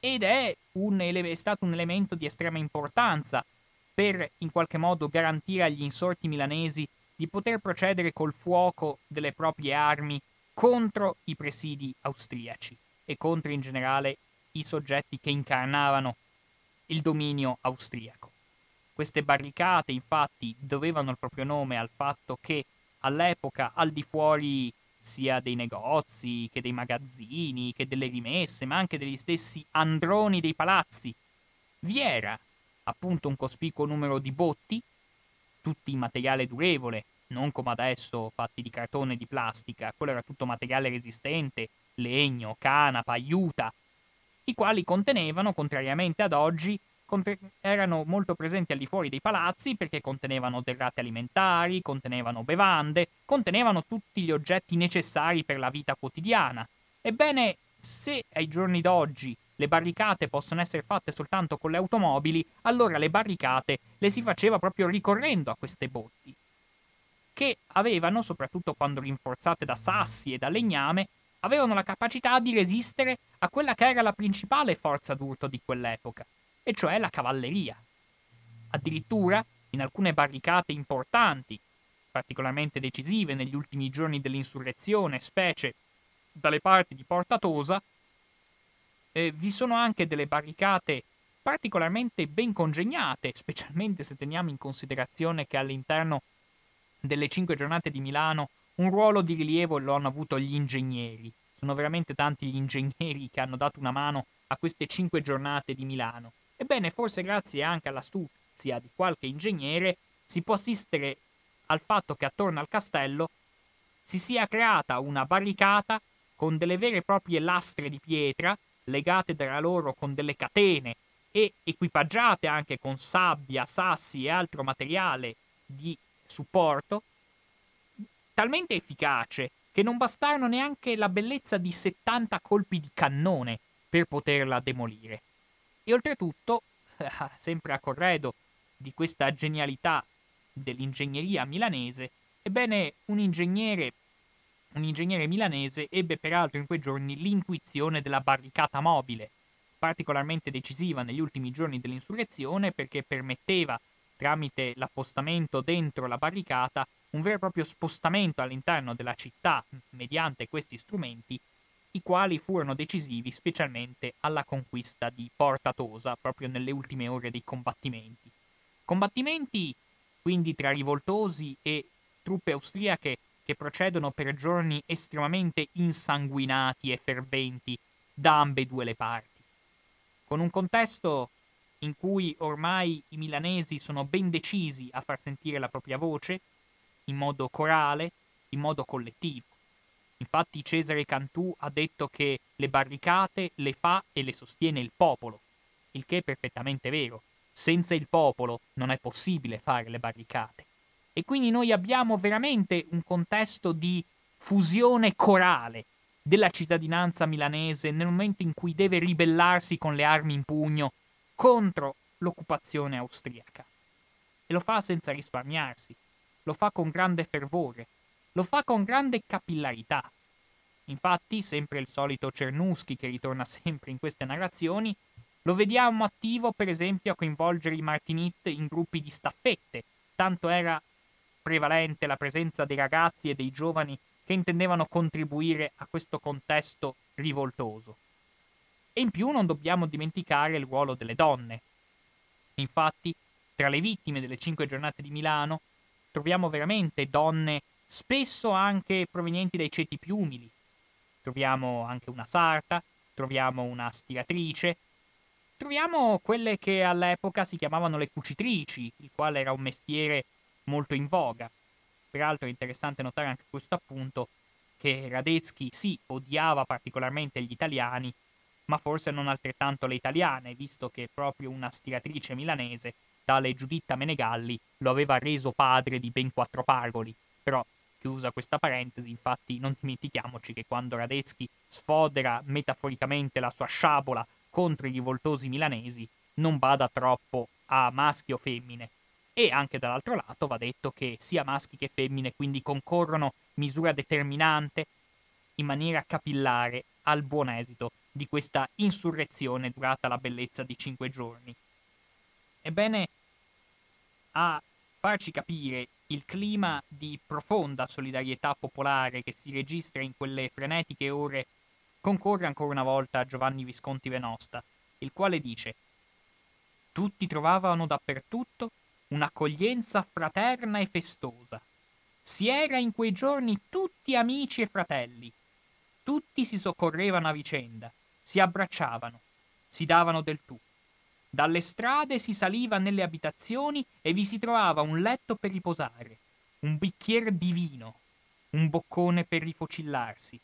ed è, ele- è stato un elemento di estrema importanza per in qualche modo garantire agli insorti milanesi di poter procedere col fuoco delle proprie armi contro i presidi austriaci e contro in generale i soggetti che incarnavano il dominio austriaco. Queste barricate infatti dovevano il proprio nome al fatto che all'epoca al di fuori sia dei negozi che dei magazzini che delle rimesse, ma anche degli stessi androni dei palazzi. Vi era appunto un cospicuo numero di botti, tutti in materiale durevole, non come adesso fatti di cartone e di plastica, quello era tutto materiale resistente, legno, canapa, aiuta, i quali contenevano, contrariamente ad oggi, erano molto presenti al di fuori dei palazzi perché contenevano derrate alimentari, contenevano bevande, contenevano tutti gli oggetti necessari per la vita quotidiana. Ebbene, se ai giorni d'oggi le barricate possono essere fatte soltanto con le automobili, allora le barricate le si faceva proprio ricorrendo a queste botti, che avevano, soprattutto quando rinforzate da sassi e da legname, avevano la capacità di resistere a quella che era la principale forza d'urto di quell'epoca, e cioè la cavalleria. Addirittura, in alcune barricate importanti, particolarmente decisive negli ultimi giorni dell'insurrezione, specie dalle parti di Porta Tosa, eh, vi sono anche delle barricate particolarmente ben congegnate, specialmente se teniamo in considerazione che all'interno delle cinque giornate di Milano un ruolo di rilievo lo hanno avuto gli ingegneri. Sono veramente tanti gli ingegneri che hanno dato una mano a queste cinque giornate di Milano. Ebbene, forse grazie anche all'astuzia di qualche ingegnere si può assistere al fatto che attorno al castello si sia creata una barricata con delle vere e proprie lastre di pietra legate tra loro con delle catene e equipaggiate anche con sabbia, sassi e altro materiale di supporto, talmente efficace che non bastarono neanche la bellezza di 70 colpi di cannone per poterla demolire. E oltretutto, sempre a corredo di questa genialità dell'ingegneria milanese, ebbene un ingegnere, un ingegnere milanese ebbe peraltro in quei giorni l'intuizione della barricata mobile, particolarmente decisiva negli ultimi giorni dell'insurrezione perché permetteva, tramite l'appostamento dentro la barricata, un vero e proprio spostamento all'interno della città mediante questi strumenti, i quali furono decisivi specialmente alla conquista di Porta Tosa, proprio nelle ultime ore dei combattimenti. Combattimenti quindi tra rivoltosi e truppe austriache che procedono per giorni estremamente insanguinati e ferventi da ambedue le parti con un contesto in cui ormai i milanesi sono ben decisi a far sentire la propria voce, in modo corale, in modo collettivo. Infatti Cesare Cantù ha detto che le barricate le fa e le sostiene il popolo, il che è perfettamente vero. Senza il popolo non è possibile fare le barricate. E quindi noi abbiamo veramente un contesto di fusione corale della cittadinanza milanese nel momento in cui deve ribellarsi con le armi in pugno contro l'occupazione austriaca. E lo fa senza risparmiarsi, lo fa con grande fervore, lo fa con grande capillarità. Infatti, sempre il solito Cernuschi che ritorna sempre in queste narrazioni, lo vediamo attivo per esempio a coinvolgere i Martinit in gruppi di staffette, tanto era prevalente la presenza dei ragazzi e dei giovani che intendevano contribuire a questo contesto rivoltoso. E in più non dobbiamo dimenticare il ruolo delle donne. Infatti, tra le vittime delle cinque giornate di Milano, troviamo veramente donne spesso anche provenienti dai ceti più umili. Troviamo anche una sarta, troviamo una stiratrice, troviamo quelle che all'epoca si chiamavano le cucitrici, il quale era un mestiere molto in voga. Peraltro è interessante notare anche questo appunto che Radetzky sì odiava particolarmente gli italiani, ma forse non altrettanto le italiane, visto che proprio una stiratrice milanese, tale Giuditta Menegalli, lo aveva reso padre di ben quattro pargoli. Però, chiusa questa parentesi, infatti non dimentichiamoci che quando Radetzky sfodera metaforicamente la sua sciabola contro i rivoltosi milanesi, non bada troppo a maschi o femmine, e anche dall'altro lato va detto che sia maschi che femmine quindi concorrono misura determinante in maniera capillare al buon esito di questa insurrezione durata la bellezza di cinque giorni. Ebbene, a farci capire il clima di profonda solidarietà popolare che si registra in quelle frenetiche ore concorre ancora una volta Giovanni Visconti Venosta, il quale dice Tutti trovavano dappertutto un'accoglienza fraterna e festosa. Si era in quei giorni tutti amici e fratelli. Tutti si soccorrevano a vicenda, si abbracciavano, si davano del tu. Dalle strade si saliva nelle abitazioni e vi si trovava un letto per riposare, un bicchiere di vino, un boccone per rifocillarsi.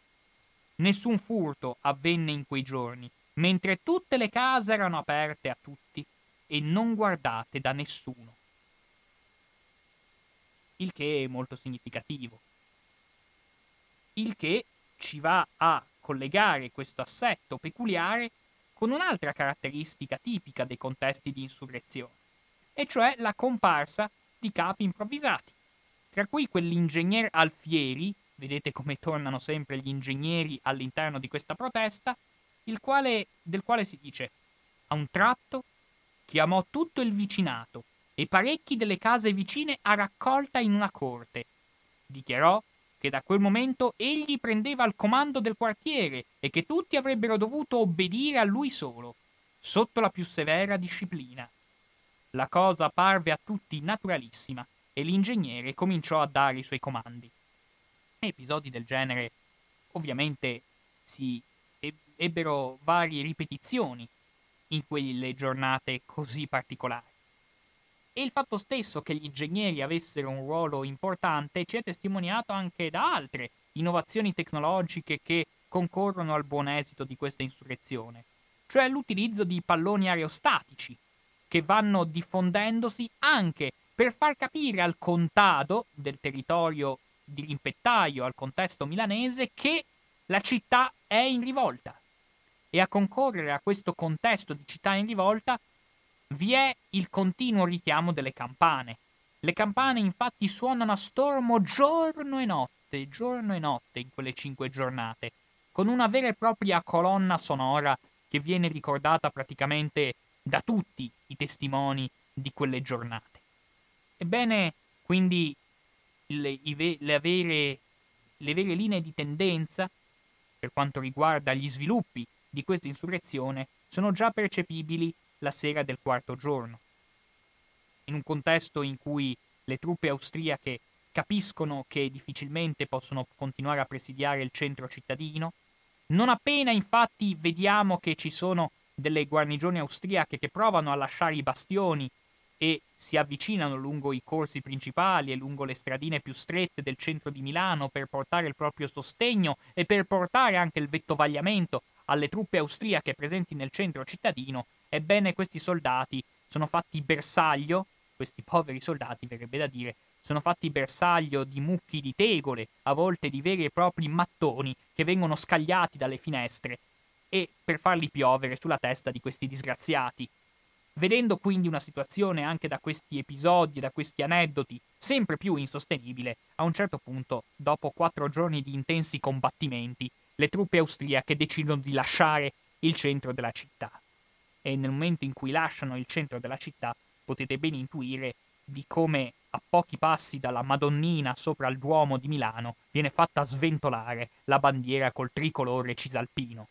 Nessun furto avvenne in quei giorni, mentre tutte le case erano aperte a tutti e non guardate da nessuno il che è molto significativo. Il che ci va a collegare questo assetto peculiare con un'altra caratteristica tipica dei contesti di insurrezione, e cioè la comparsa di capi improvvisati, tra cui quell'ingegner Alfieri, vedete come tornano sempre gli ingegneri all'interno di questa protesta, quale, del quale si dice, a un tratto chiamò tutto il vicinato e parecchi delle case vicine a raccolta in una corte. Dichiarò che da quel momento egli prendeva il comando del quartiere e che tutti avrebbero dovuto obbedire a lui solo, sotto la più severa disciplina. La cosa parve a tutti naturalissima e l'ingegnere cominciò a dare i suoi comandi. Episodi del genere ovviamente si ebbero varie ripetizioni in quelle giornate così particolari. E il fatto stesso che gli ingegneri avessero un ruolo importante ci è testimoniato anche da altre innovazioni tecnologiche che concorrono al buon esito di questa insurrezione, cioè l'utilizzo di palloni aerostatici, che vanno diffondendosi anche per far capire al contado del territorio di rimpettaio al contesto milanese che la città è in rivolta. E a concorrere a questo contesto di città in rivolta vi è il continuo richiamo delle campane. Le campane infatti suonano a stormo giorno e notte, giorno e notte in quelle cinque giornate, con una vera e propria colonna sonora che viene ricordata praticamente da tutti i testimoni di quelle giornate. Ebbene, quindi le, le, vere, le vere linee di tendenza per quanto riguarda gli sviluppi di questa insurrezione sono già percepibili la sera del quarto giorno. In un contesto in cui le truppe austriache capiscono che difficilmente possono continuare a presidiare il centro cittadino, non appena infatti vediamo che ci sono delle guarnigioni austriache che provano a lasciare i bastioni e si avvicinano lungo i corsi principali e lungo le stradine più strette del centro di Milano per portare il proprio sostegno e per portare anche il vettovagliamento alle truppe austriache presenti nel centro cittadino, ebbene questi soldati sono fatti bersaglio, questi poveri soldati verrebbe da dire, sono fatti bersaglio di mucchi di tegole, a volte di veri e propri mattoni che vengono scagliati dalle finestre e per farli piovere sulla testa di questi disgraziati. Vedendo quindi una situazione anche da questi episodi e da questi aneddoti sempre più insostenibile, a un certo punto, dopo quattro giorni di intensi combattimenti, le truppe austriache decidono di lasciare il centro della città. E nel momento in cui lasciano il centro della città, potete ben intuire di come a pochi passi dalla Madonnina sopra il Duomo di Milano viene fatta sventolare la bandiera col tricolore cisalpino.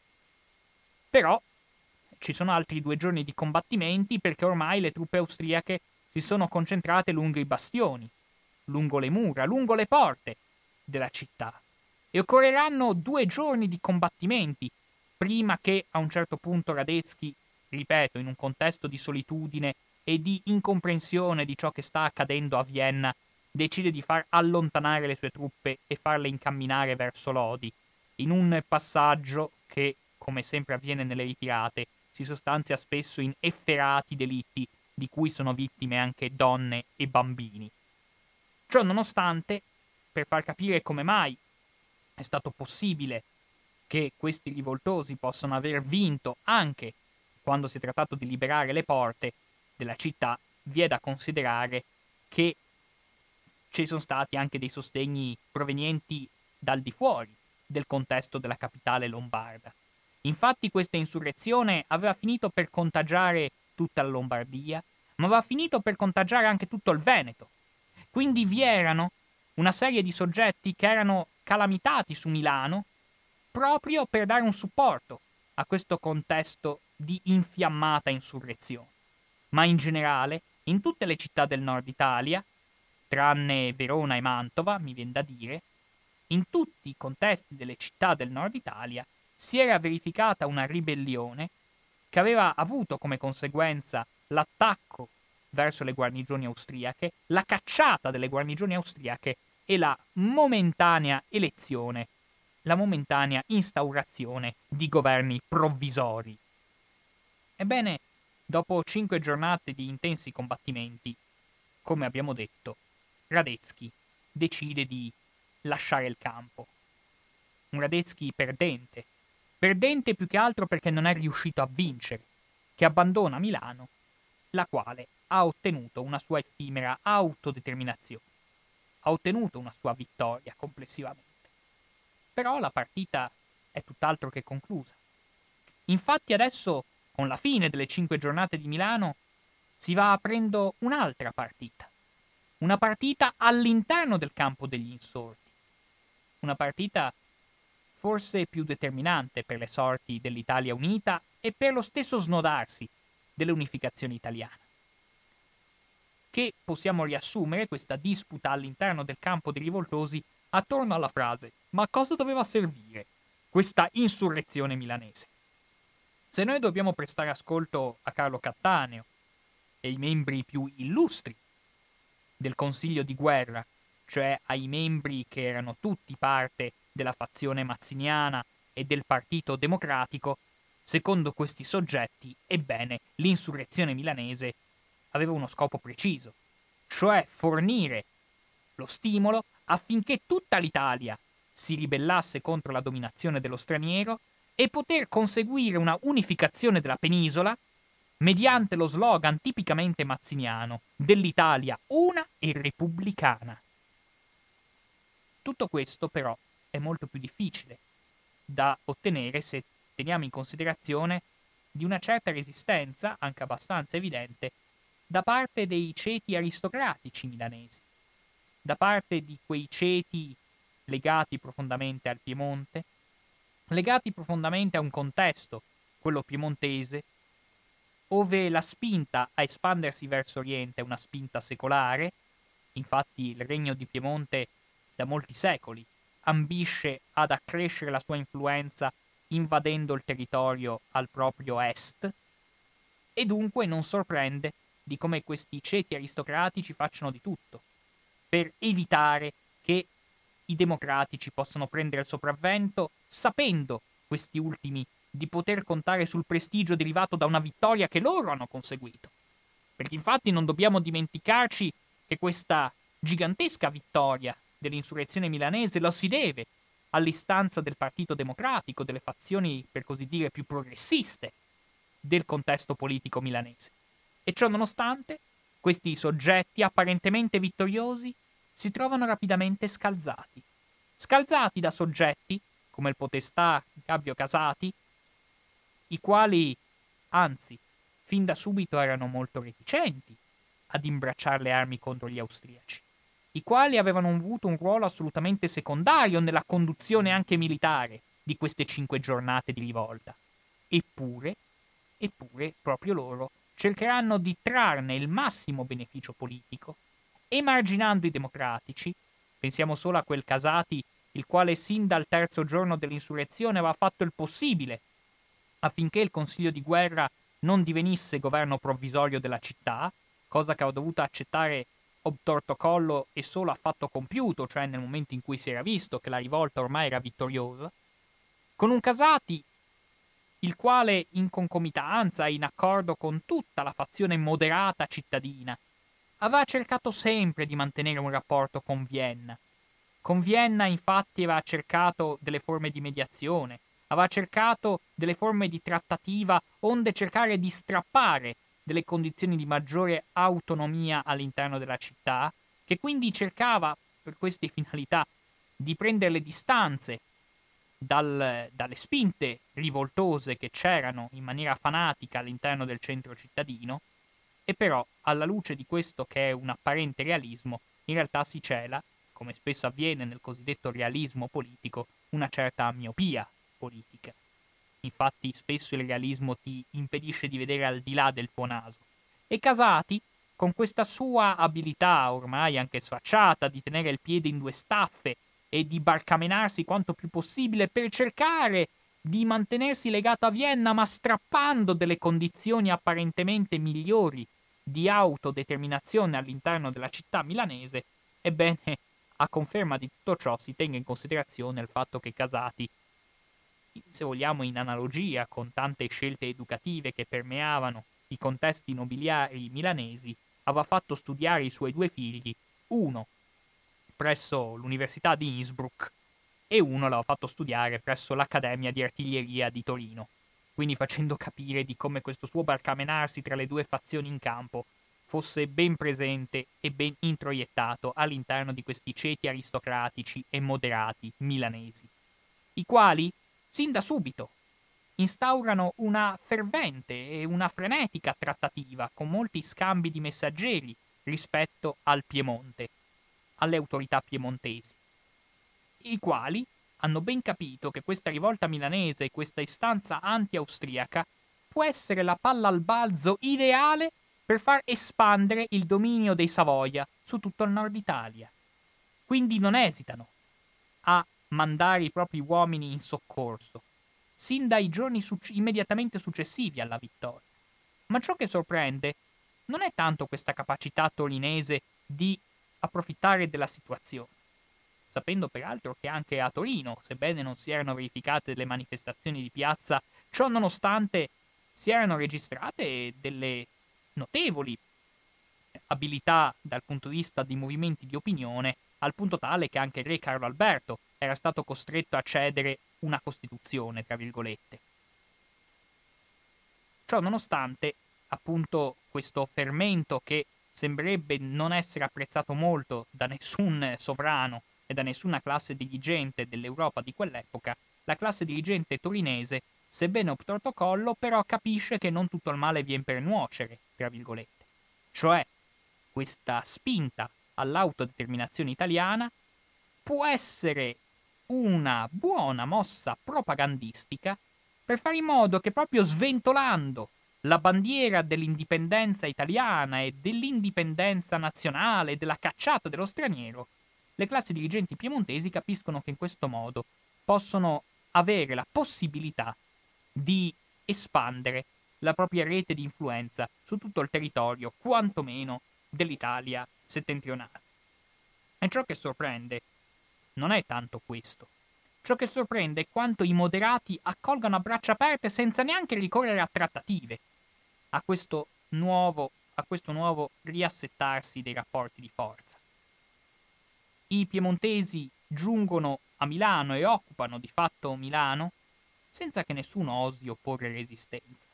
Però ci sono altri due giorni di combattimenti perché ormai le truppe austriache si sono concentrate lungo i bastioni, lungo le mura, lungo le porte della città. E occorreranno due giorni di combattimenti prima che a un certo punto Radetzky, ripeto, in un contesto di solitudine e di incomprensione di ciò che sta accadendo a Vienna, decide di far allontanare le sue truppe e farle incamminare verso Lodi, in un passaggio che, come sempre avviene nelle ritirate, si sostanzia spesso in efferati delitti di cui sono vittime anche donne e bambini. Ciò nonostante, per far capire come mai è stato possibile che questi rivoltosi possano aver vinto anche quando si è trattato di liberare le porte della città, vi è da considerare che ci sono stati anche dei sostegni provenienti dal di fuori del contesto della capitale lombarda. Infatti questa insurrezione aveva finito per contagiare tutta la Lombardia, ma aveva finito per contagiare anche tutto il Veneto. Quindi vi erano una serie di soggetti che erano calamitati su Milano proprio per dare un supporto a questo contesto di infiammata insurrezione. Ma in generale, in tutte le città del nord Italia, tranne Verona e Mantova, mi viene da dire, in tutti i contesti delle città del nord Italia si era verificata una ribellione che aveva avuto come conseguenza l'attacco verso le guarnigioni austriache, la cacciata delle guarnigioni austriache e la momentanea elezione, la momentanea instaurazione di governi provvisori. Ebbene, dopo cinque giornate di intensi combattimenti, come abbiamo detto, Radetzky decide di lasciare il campo. Un Radetzky perdente, perdente più che altro perché non è riuscito a vincere, che abbandona Milano, la quale ha ottenuto una sua effimera autodeterminazione, ha ottenuto una sua vittoria complessivamente. Però la partita è tutt'altro che conclusa. Infatti adesso, con la fine delle cinque giornate di Milano, si va aprendo un'altra partita. Una partita all'interno del campo degli insorti. Una partita forse più determinante per le sorti dell'Italia unita e per lo stesso snodarsi dell'unificazione italiana. Che possiamo riassumere questa disputa all'interno del campo dei rivoltosi attorno alla frase ma cosa doveva servire questa insurrezione milanese? Se noi dobbiamo prestare ascolto a Carlo Cattaneo e ai membri più illustri del Consiglio di guerra, cioè ai membri che erano tutti parte della fazione mazziniana e del Partito Democratico, secondo questi soggetti, ebbene, l'insurrezione milanese aveva uno scopo preciso, cioè fornire lo stimolo affinché tutta l'Italia si ribellasse contro la dominazione dello straniero e poter conseguire una unificazione della penisola mediante lo slogan tipicamente mazziniano dell'Italia una e repubblicana. Tutto questo però è molto più difficile da ottenere se teniamo in considerazione di una certa resistenza, anche abbastanza evidente, da parte dei ceti aristocratici milanesi, da parte di quei ceti legati profondamente al Piemonte, legati profondamente a un contesto, quello piemontese, ove la spinta a espandersi verso Oriente è una spinta secolare, infatti il regno di Piemonte da molti secoli ambisce ad accrescere la sua influenza invadendo il territorio al proprio est, e dunque non sorprende di come questi ceti aristocratici facciano di tutto per evitare che i democratici possano prendere il sopravvento, sapendo questi ultimi di poter contare sul prestigio derivato da una vittoria che loro hanno conseguito. Perché infatti non dobbiamo dimenticarci che questa gigantesca vittoria dell'insurrezione milanese lo si deve all'istanza del Partito Democratico, delle fazioni per così dire più progressiste del contesto politico milanese. E ciò nonostante, questi soggetti apparentemente vittoriosi si trovano rapidamente scalzati. Scalzati da soggetti, come il potestà Gabbio Casati, i quali, anzi, fin da subito erano molto reticenti ad imbracciare le armi contro gli austriaci, i quali avevano avuto un ruolo assolutamente secondario nella conduzione anche militare di queste cinque giornate di rivolta. Eppure, eppure, proprio loro cercheranno di trarne il massimo beneficio politico emarginando i democratici. Pensiamo solo a quel Casati, il quale sin dal terzo giorno dell'insurrezione aveva fatto il possibile affinché il Consiglio di guerra non divenisse governo provvisorio della città, cosa che aveva dovuto accettare obtorto collo e solo a fatto compiuto, cioè nel momento in cui si era visto che la rivolta ormai era vittoriosa, con un Casati il quale in concomitanza e in accordo con tutta la fazione moderata cittadina aveva cercato sempre di mantenere un rapporto con Vienna. Con Vienna infatti aveva cercato delle forme di mediazione, aveva cercato delle forme di trattativa onde cercare di strappare delle condizioni di maggiore autonomia all'interno della città, che quindi cercava, per queste finalità, di prendere le distanze dal, dalle spinte rivoltose che c'erano in maniera fanatica all'interno del centro cittadino, e però, alla luce di questo che è un apparente realismo, in realtà si cela, come spesso avviene nel cosiddetto realismo politico, una certa miopia politica. Infatti spesso il realismo ti impedisce di vedere al di là del tuo naso. E Casati, con questa sua abilità ormai anche sfacciata di tenere il piede in due staffe e di barcamenarsi quanto più possibile per cercare di mantenersi legato a Vienna ma strappando delle condizioni apparentemente migliori di autodeterminazione all'interno della città milanese, ebbene, a conferma di tutto ciò si tenga in considerazione il fatto che Casati, se vogliamo in analogia con tante scelte educative che permeavano i contesti nobiliari milanesi, aveva fatto studiare i suoi due figli, uno presso l'Università di Innsbruck e uno l'aveva fatto studiare presso l'Accademia di Artiglieria di Torino. Quindi facendo capire di come questo suo barcamenarsi tra le due fazioni in campo fosse ben presente e ben introiettato all'interno di questi ceti aristocratici e moderati milanesi, i quali, sin da subito, instaurano una fervente e una frenetica trattativa con molti scambi di messaggeri rispetto al Piemonte, alle autorità piemontesi, i quali hanno ben capito che questa rivolta milanese e questa istanza anti-austriaca può essere la palla al balzo ideale per far espandere il dominio dei Savoia su tutto il nord Italia. Quindi non esitano a mandare i propri uomini in soccorso, sin dai giorni suc- immediatamente successivi alla vittoria. Ma ciò che sorprende non è tanto questa capacità torinese di approfittare della situazione, sapendo peraltro che anche a Torino, sebbene non si erano verificate delle manifestazioni di piazza, ciò nonostante si erano registrate delle notevoli abilità dal punto di vista dei movimenti di opinione al punto tale che anche il re Carlo Alberto era stato costretto a cedere una Costituzione, tra virgolette. Ciò nonostante, appunto, questo fermento che sembrerebbe non essere apprezzato molto da nessun sovrano e da nessuna classe dirigente dell'Europa di quell'epoca, la classe dirigente torinese, sebbene ob protocollo, però capisce che non tutto il male viene per nuocere, tra virgolette. Cioè, questa spinta all'autodeterminazione italiana può essere una buona mossa propagandistica per fare in modo che proprio sventolando la bandiera dell'indipendenza italiana e dell'indipendenza nazionale, della cacciata dello straniero, le classi dirigenti piemontesi capiscono che in questo modo possono avere la possibilità di espandere la propria rete di influenza su tutto il territorio, quantomeno dell'Italia settentrionale. E ciò che sorprende non è tanto questo. Ciò che sorprende è quanto i moderati accolgano a braccia aperte senza neanche ricorrere a trattative a questo nuovo, a questo nuovo riassettarsi dei rapporti di forza. I piemontesi giungono a Milano e occupano di fatto Milano senza che nessuno osi opporre resistenza,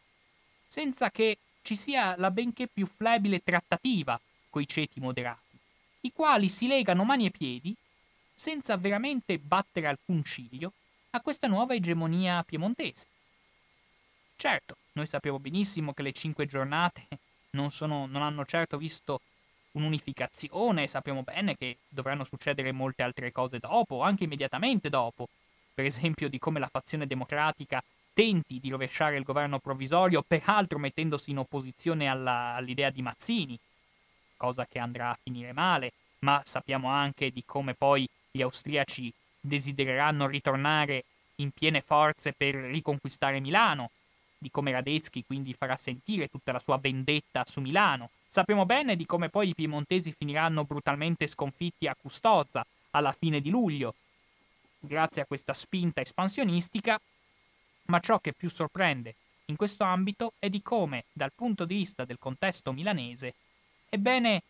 senza che ci sia la benché più flebile trattativa coi ceti moderati, i quali si legano mani e piedi, senza veramente battere alcun ciglio, a questa nuova egemonia piemontese. Certo, noi sappiamo benissimo che le cinque giornate non, sono, non hanno certo visto un'unificazione, sappiamo bene che dovranno succedere molte altre cose dopo, anche immediatamente dopo, per esempio di come la fazione democratica tenti di rovesciare il governo provvisorio, peraltro mettendosi in opposizione alla, all'idea di Mazzini, cosa che andrà a finire male, ma sappiamo anche di come poi gli austriaci desidereranno ritornare in piene forze per riconquistare Milano, di come Radetzky quindi farà sentire tutta la sua vendetta su Milano. Sappiamo bene di come poi i piemontesi finiranno brutalmente sconfitti a Custozza alla fine di luglio, grazie a questa spinta espansionistica, ma ciò che più sorprende in questo ambito è di come, dal punto di vista del contesto milanese, Ebbene,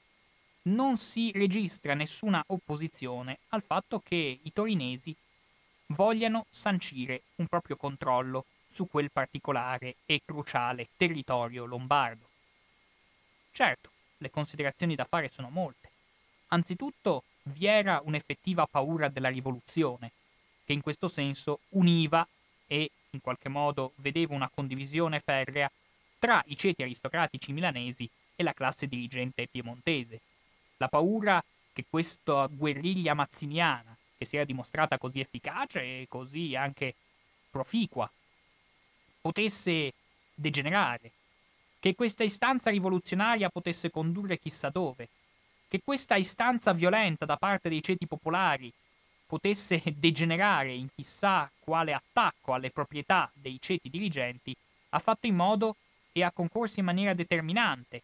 non si registra nessuna opposizione al fatto che i torinesi vogliano sancire un proprio controllo su quel particolare e cruciale territorio lombardo. Certo, le considerazioni da fare sono molte. Anzitutto vi era un'effettiva paura della rivoluzione, che in questo senso univa e in qualche modo vedeva una condivisione ferrea tra i ceti aristocratici milanesi e la classe dirigente piemontese. La paura che questa guerriglia mazziniana, che si era dimostrata così efficace e così anche proficua, potesse degenerare, che questa istanza rivoluzionaria potesse condurre chissà dove, che questa istanza violenta da parte dei ceti popolari potesse degenerare in chissà quale attacco alle proprietà dei ceti dirigenti, ha fatto in modo e ha concorso in maniera determinante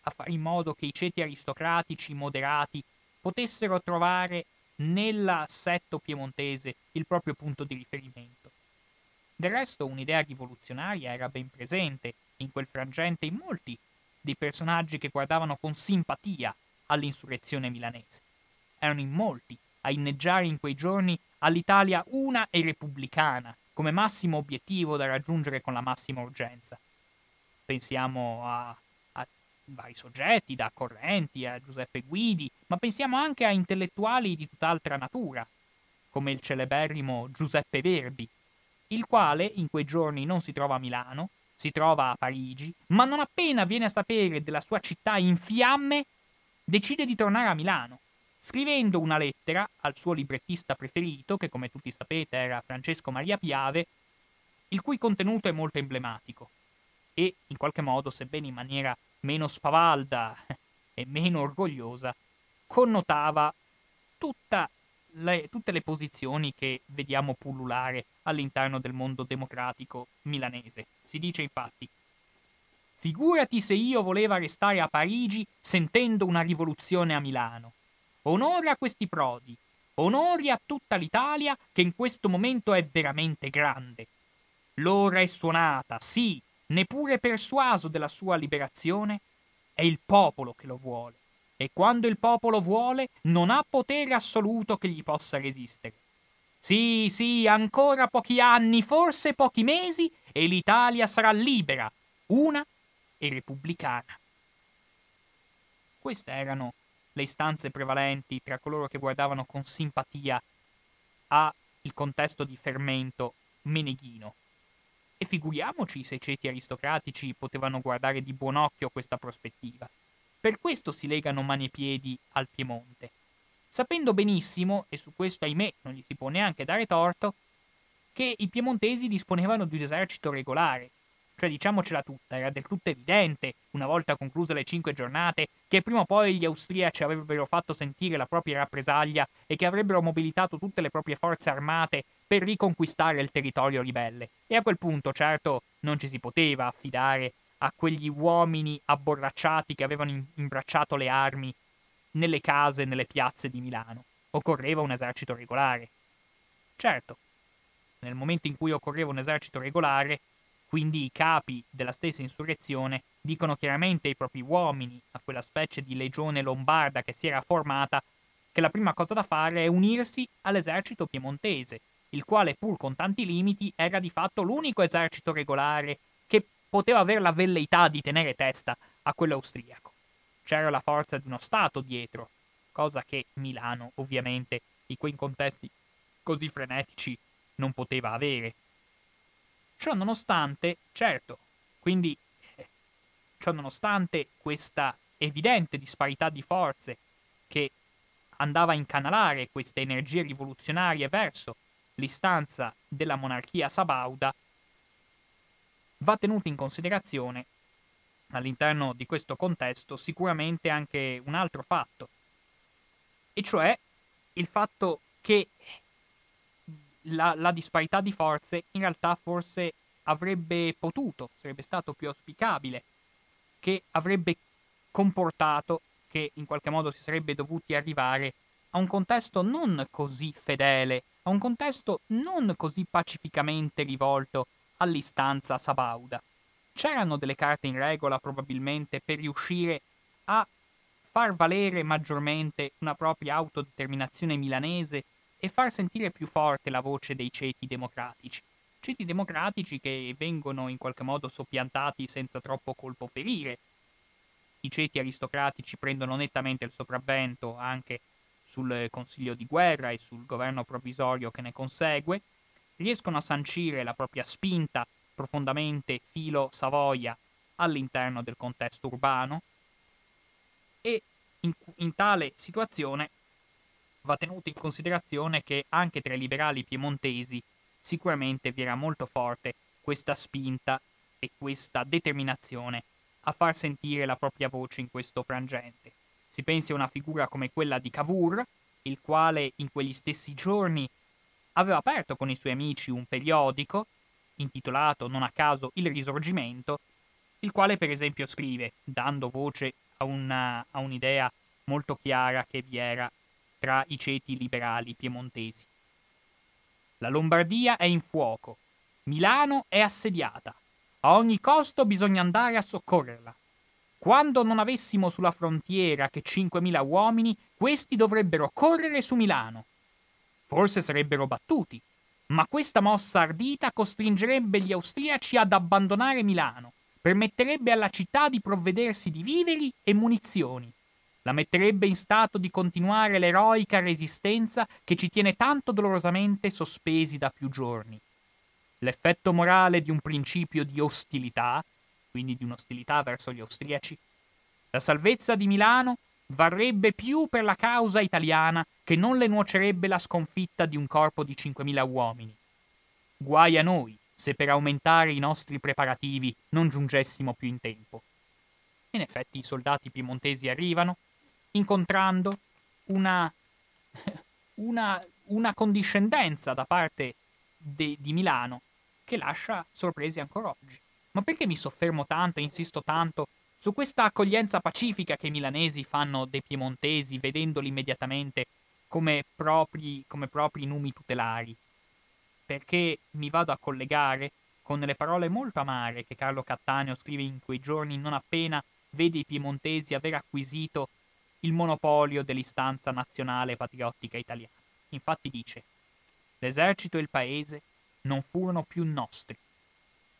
a fare in modo che i ceti aristocratici moderati potessero trovare nell'assetto piemontese il proprio punto di riferimento. Del resto un'idea rivoluzionaria era ben presente in quel frangente in molti dei personaggi che guardavano con simpatia all'insurrezione milanese. Erano in molti a inneggiare in quei giorni all'Italia una e repubblicana come massimo obiettivo da raggiungere con la massima urgenza. Pensiamo a vari soggetti, da Correnti a Giuseppe Guidi, ma pensiamo anche a intellettuali di tutt'altra natura, come il celeberrimo Giuseppe Verdi, il quale in quei giorni non si trova a Milano, si trova a Parigi, ma non appena viene a sapere della sua città in fiamme, decide di tornare a Milano, scrivendo una lettera al suo librettista preferito, che come tutti sapete era Francesco Maria Piave, il cui contenuto è molto emblematico e, in qualche modo, sebbene in maniera meno spavalda e meno orgogliosa, connotava le, tutte le posizioni che vediamo pullulare all'interno del mondo democratico milanese. Si dice infatti, figurati se io voleva restare a Parigi sentendo una rivoluzione a Milano. Onore a questi prodi, onori a tutta l'Italia che in questo momento è veramente grande. L'ora è suonata, sì, neppure persuaso della sua liberazione, è il popolo che lo vuole. e quando il popolo vuole non ha potere assoluto che gli possa resistere. Sì, sì, ancora pochi anni, forse pochi mesi, e l'Italia sarà libera, una e repubblicana. Queste erano le istanze prevalenti tra coloro che guardavano con simpatia al contesto di fermento meneghino. E figuriamoci se i ceti aristocratici potevano guardare di buon occhio questa prospettiva. Per questo si legano mani e piedi al Piemonte, sapendo benissimo, e su questo ahimè non gli si può neanche dare torto, che i piemontesi disponevano di un esercito regolare, cioè diciamocela tutta, era del tutto evidente, una volta concluse le cinque giornate, che prima o poi gli austriaci avrebbero fatto sentire la propria rappresaglia e che avrebbero mobilitato tutte le proprie forze armate per riconquistare il territorio ribelle. E a quel punto, certo, non ci si poteva affidare a quegli uomini abborracciati che avevano imbracciato le armi nelle case e nelle piazze di Milano. Occorreva un esercito regolare. Certo, nel momento in cui occorreva un esercito regolare, quindi i capi della stessa insurrezione dicono chiaramente ai propri uomini, a quella specie di legione lombarda che si era formata, che la prima cosa da fare è unirsi all'esercito piemontese, il quale pur con tanti limiti era di fatto l'unico esercito regolare che poteva avere la velleità di tenere testa a quello austriaco. C'era la forza di uno Stato dietro, cosa che Milano, ovviamente, in quei contesti così frenetici, non poteva avere. Ciò nonostante, certo, quindi, eh, ciò nonostante questa evidente disparità di forze che andava a incanalare queste energie rivoluzionarie verso l'istanza della monarchia sabauda, va tenuto in considerazione all'interno di questo contesto sicuramente anche un altro fatto, e cioè il fatto che la, la disparità di forze in realtà forse avrebbe potuto, sarebbe stato più auspicabile, che avrebbe comportato che in qualche modo si sarebbe dovuti arrivare a un contesto non così fedele, a un contesto non così pacificamente rivolto all'istanza sabauda. C'erano delle carte in regola probabilmente per riuscire a far valere maggiormente una propria autodeterminazione milanese e far sentire più forte la voce dei ceti democratici. Ceti democratici che vengono in qualche modo soppiantati senza troppo colpo ferire. I ceti aristocratici prendono nettamente il sopravvento anche sul Consiglio di guerra e sul governo provvisorio che ne consegue, riescono a sancire la propria spinta profondamente filo Savoia all'interno del contesto urbano e in, in tale situazione va tenuto in considerazione che anche tra i liberali piemontesi sicuramente vi era molto forte questa spinta e questa determinazione a far sentire la propria voce in questo frangente. Si pensi a una figura come quella di Cavour, il quale in quegli stessi giorni aveva aperto con i suoi amici un periodico, intitolato non a caso Il Risorgimento, il quale per esempio scrive, dando voce a, una, a un'idea molto chiara che vi era tra i ceti liberali piemontesi. La Lombardia è in fuoco, Milano è assediata, a ogni costo bisogna andare a soccorrerla. Quando non avessimo sulla frontiera che 5.000 uomini, questi dovrebbero correre su Milano. Forse sarebbero battuti, ma questa mossa ardita costringerebbe gli austriaci ad abbandonare Milano, permetterebbe alla città di provvedersi di viveri e munizioni la metterebbe in stato di continuare l'eroica resistenza che ci tiene tanto dolorosamente sospesi da più giorni. L'effetto morale di un principio di ostilità, quindi di un'ostilità verso gli austriaci, la salvezza di Milano varrebbe più per la causa italiana che non le nuocerebbe la sconfitta di un corpo di 5.000 uomini. Guai a noi se per aumentare i nostri preparativi non giungessimo più in tempo. In effetti i soldati piemontesi arrivano, incontrando una, una, una condiscendenza da parte de, di Milano che lascia sorpresi ancora oggi. Ma perché mi soffermo tanto e insisto tanto su questa accoglienza pacifica che i milanesi fanno dei piemontesi, vedendoli immediatamente come propri, come propri numi tutelari? Perché mi vado a collegare con le parole molto amare che Carlo Cattaneo scrive in quei giorni non appena vede i piemontesi aver acquisito il monopolio dell'istanza nazionale patriottica italiana. Infatti dice, l'esercito e il paese non furono più nostri.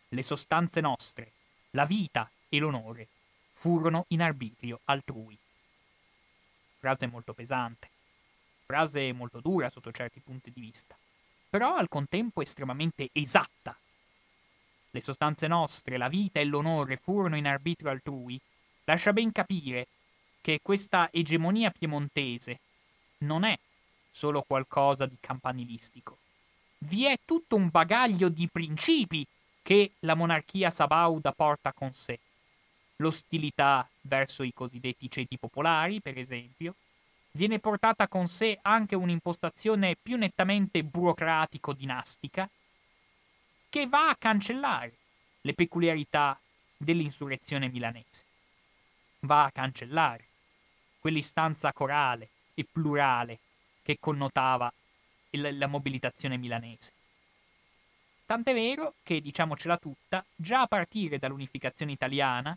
Le sostanze nostre, la vita e l'onore furono in arbitrio altrui. Frase molto pesante, frase molto dura sotto certi punti di vista, però al contempo estremamente esatta. Le sostanze nostre, la vita e l'onore furono in arbitrio altrui, lascia ben capire che questa egemonia piemontese non è solo qualcosa di campanilistico. Vi è tutto un bagaglio di principi che la monarchia sabauda porta con sé. L'ostilità verso i cosiddetti ceti popolari, per esempio, viene portata con sé anche un'impostazione più nettamente burocratico-dinastica che va a cancellare le peculiarità dell'insurrezione milanese. Va a cancellare quell'istanza corale e plurale che connotava il, la mobilitazione milanese. Tant'è vero che, diciamocela tutta, già a partire dall'unificazione italiana,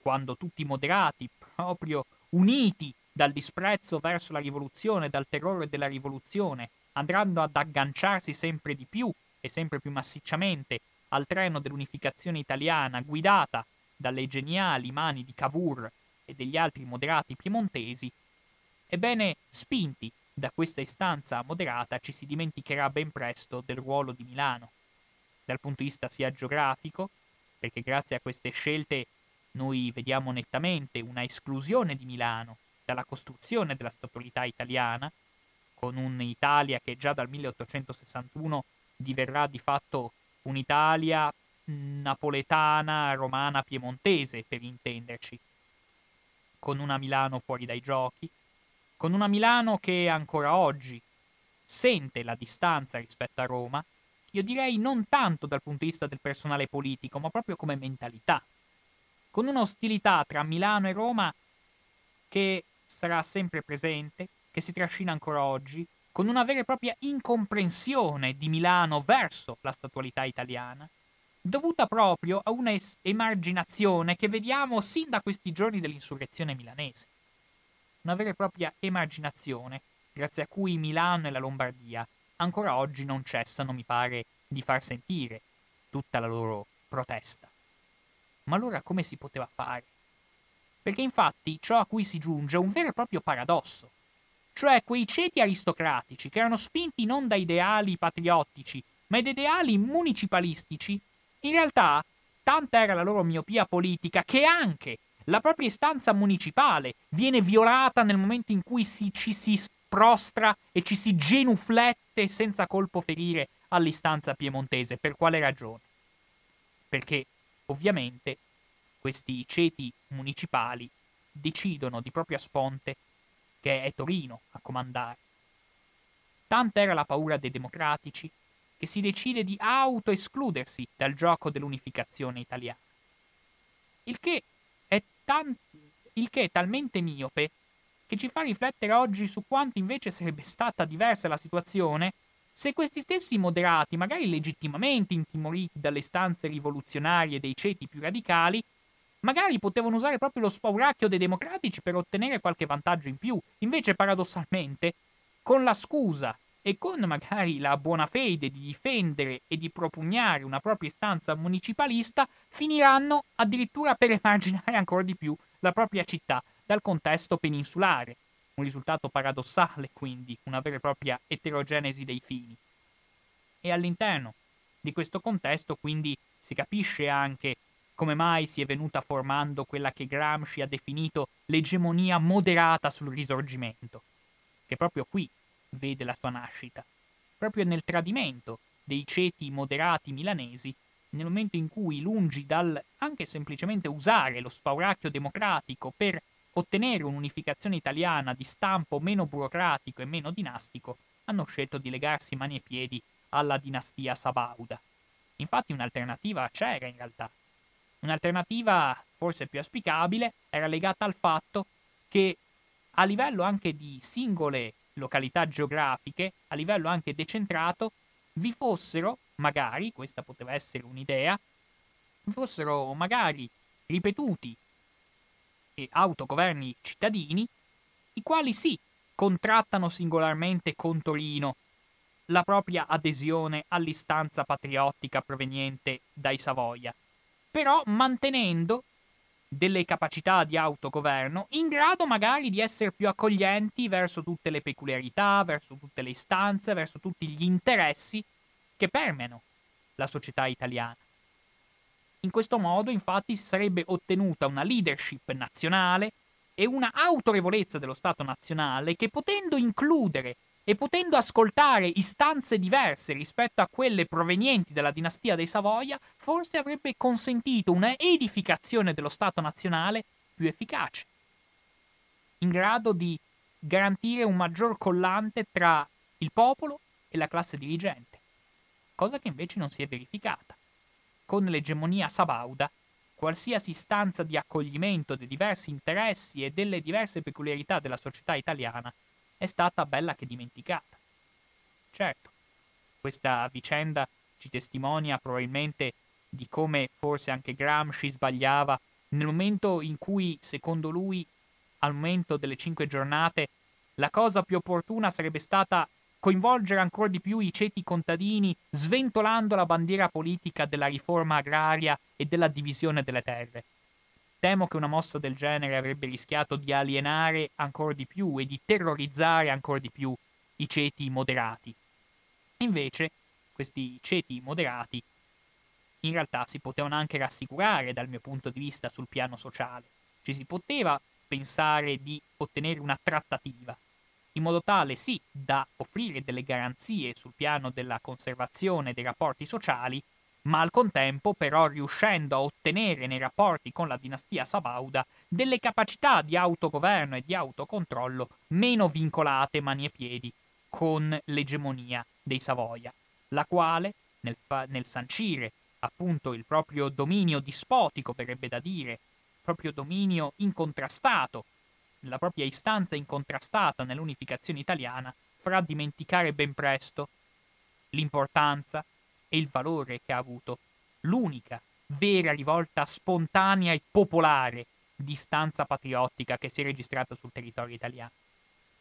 quando tutti i moderati, proprio uniti dal disprezzo verso la rivoluzione, dal terrore della rivoluzione, andranno ad agganciarsi sempre di più e sempre più massicciamente al treno dell'unificazione italiana guidata dalle geniali mani di Cavour e degli altri moderati piemontesi, ebbene, spinti da questa istanza moderata ci si dimenticherà ben presto del ruolo di Milano, dal punto di vista sia geografico, perché grazie a queste scelte noi vediamo nettamente una esclusione di Milano dalla costruzione della statualità italiana, con un'Italia che già dal 1861 diverrà di fatto un'Italia napoletana, romana, piemontese, per intenderci, con una Milano fuori dai giochi, con una Milano che ancora oggi sente la distanza rispetto a Roma, io direi non tanto dal punto di vista del personale politico, ma proprio come mentalità, con un'ostilità tra Milano e Roma che sarà sempre presente, che si trascina ancora oggi, con una vera e propria incomprensione di Milano verso la statualità italiana, dovuta proprio a una emarginazione che vediamo sin da questi giorni dell'insurrezione milanese. Una vera e propria emarginazione, grazie a cui Milano e la Lombardia ancora oggi non cessano, mi pare, di far sentire tutta la loro protesta. Ma allora come si poteva fare? Perché infatti ciò a cui si giunge è un vero e proprio paradosso. Cioè quei ceti aristocratici che erano spinti non da ideali patriottici, ma da ideali municipalistici, in realtà tanta era la loro miopia politica che anche la propria istanza municipale viene violata nel momento in cui si, ci si prostra e ci si genuflette senza colpo ferire all'istanza piemontese. Per quale ragione? Perché ovviamente questi ceti municipali decidono di propria sponte che è Torino a comandare. Tanta era la paura dei democratici che si decide di autoescludersi dal gioco dell'unificazione italiana. Il che tan- il che è talmente miope che ci fa riflettere oggi su quanto invece sarebbe stata diversa la situazione se questi stessi moderati, magari legittimamente intimoriti dalle istanze rivoluzionarie dei ceti più radicali, magari potevano usare proprio lo spauracchio dei democratici per ottenere qualche vantaggio in più. Invece, paradossalmente, con la scusa e con magari la buona fede di difendere e di propugnare una propria istanza municipalista, finiranno addirittura per emarginare ancora di più la propria città dal contesto peninsulare. Un risultato paradossale, quindi, una vera e propria eterogenesi dei fini. E all'interno di questo contesto, quindi, si capisce anche come mai si è venuta formando quella che Gramsci ha definito l'egemonia moderata sul risorgimento, che proprio qui vede la sua nascita, proprio nel tradimento dei ceti moderati milanesi, nel momento in cui, lungi dal anche semplicemente usare lo spauracchio democratico per ottenere un'unificazione italiana di stampo meno burocratico e meno dinastico, hanno scelto di legarsi mani e piedi alla dinastia sabauda. Infatti un'alternativa c'era in realtà, Un'alternativa forse più auspicabile era legata al fatto che a livello anche di singole località geografiche, a livello anche decentrato, vi fossero, magari, questa poteva essere un'idea, fossero magari ripetuti autogoverni cittadini i quali sì, contrattano singolarmente con Torino la propria adesione all'istanza patriottica proveniente dai Savoia, però mantenendo delle capacità di autogoverno in grado magari di essere più accoglienti verso tutte le peculiarità, verso tutte le istanze, verso tutti gli interessi che permeano la società italiana. In questo modo, infatti, si sarebbe ottenuta una leadership nazionale e una autorevolezza dello Stato nazionale che potendo includere e potendo ascoltare istanze diverse rispetto a quelle provenienti dalla dinastia dei Savoia, forse avrebbe consentito una edificazione dello Stato nazionale più efficace, in grado di garantire un maggior collante tra il popolo e la classe dirigente, cosa che invece non si è verificata. Con l'egemonia sabauda, qualsiasi istanza di accoglimento dei diversi interessi e delle diverse peculiarità della società italiana è stata bella che dimenticata. Certo, questa vicenda ci testimonia probabilmente di come forse anche Gramsci sbagliava nel momento in cui, secondo lui, al momento delle cinque giornate, la cosa più opportuna sarebbe stata coinvolgere ancora di più i ceti contadini, sventolando la bandiera politica della riforma agraria e della divisione delle terre. Temo che una mossa del genere avrebbe rischiato di alienare ancora di più e di terrorizzare ancora di più i ceti moderati. Invece, questi ceti moderati in realtà si potevano anche rassicurare dal mio punto di vista sul piano sociale. Ci si poteva pensare di ottenere una trattativa, in modo tale sì da offrire delle garanzie sul piano della conservazione dei rapporti sociali, ma al contempo però riuscendo a ottenere nei rapporti con la dinastia Sabauda delle capacità di autogoverno e di autocontrollo meno vincolate mani e piedi con l'egemonia dei Savoia, la quale, nel, nel sancire appunto il proprio dominio dispotico, verrebbe da dire, proprio dominio incontrastato, la propria istanza incontrastata nell'unificazione italiana, farà dimenticare ben presto l'importanza e il valore che ha avuto l'unica vera rivolta spontanea e popolare di stanza patriottica che si è registrata sul territorio italiano.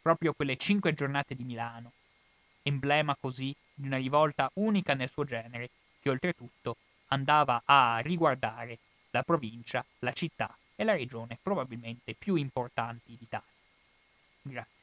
Proprio quelle cinque giornate di Milano, emblema così di una rivolta unica nel suo genere, che oltretutto andava a riguardare la provincia, la città e la regione probabilmente più importanti d'Italia. Grazie.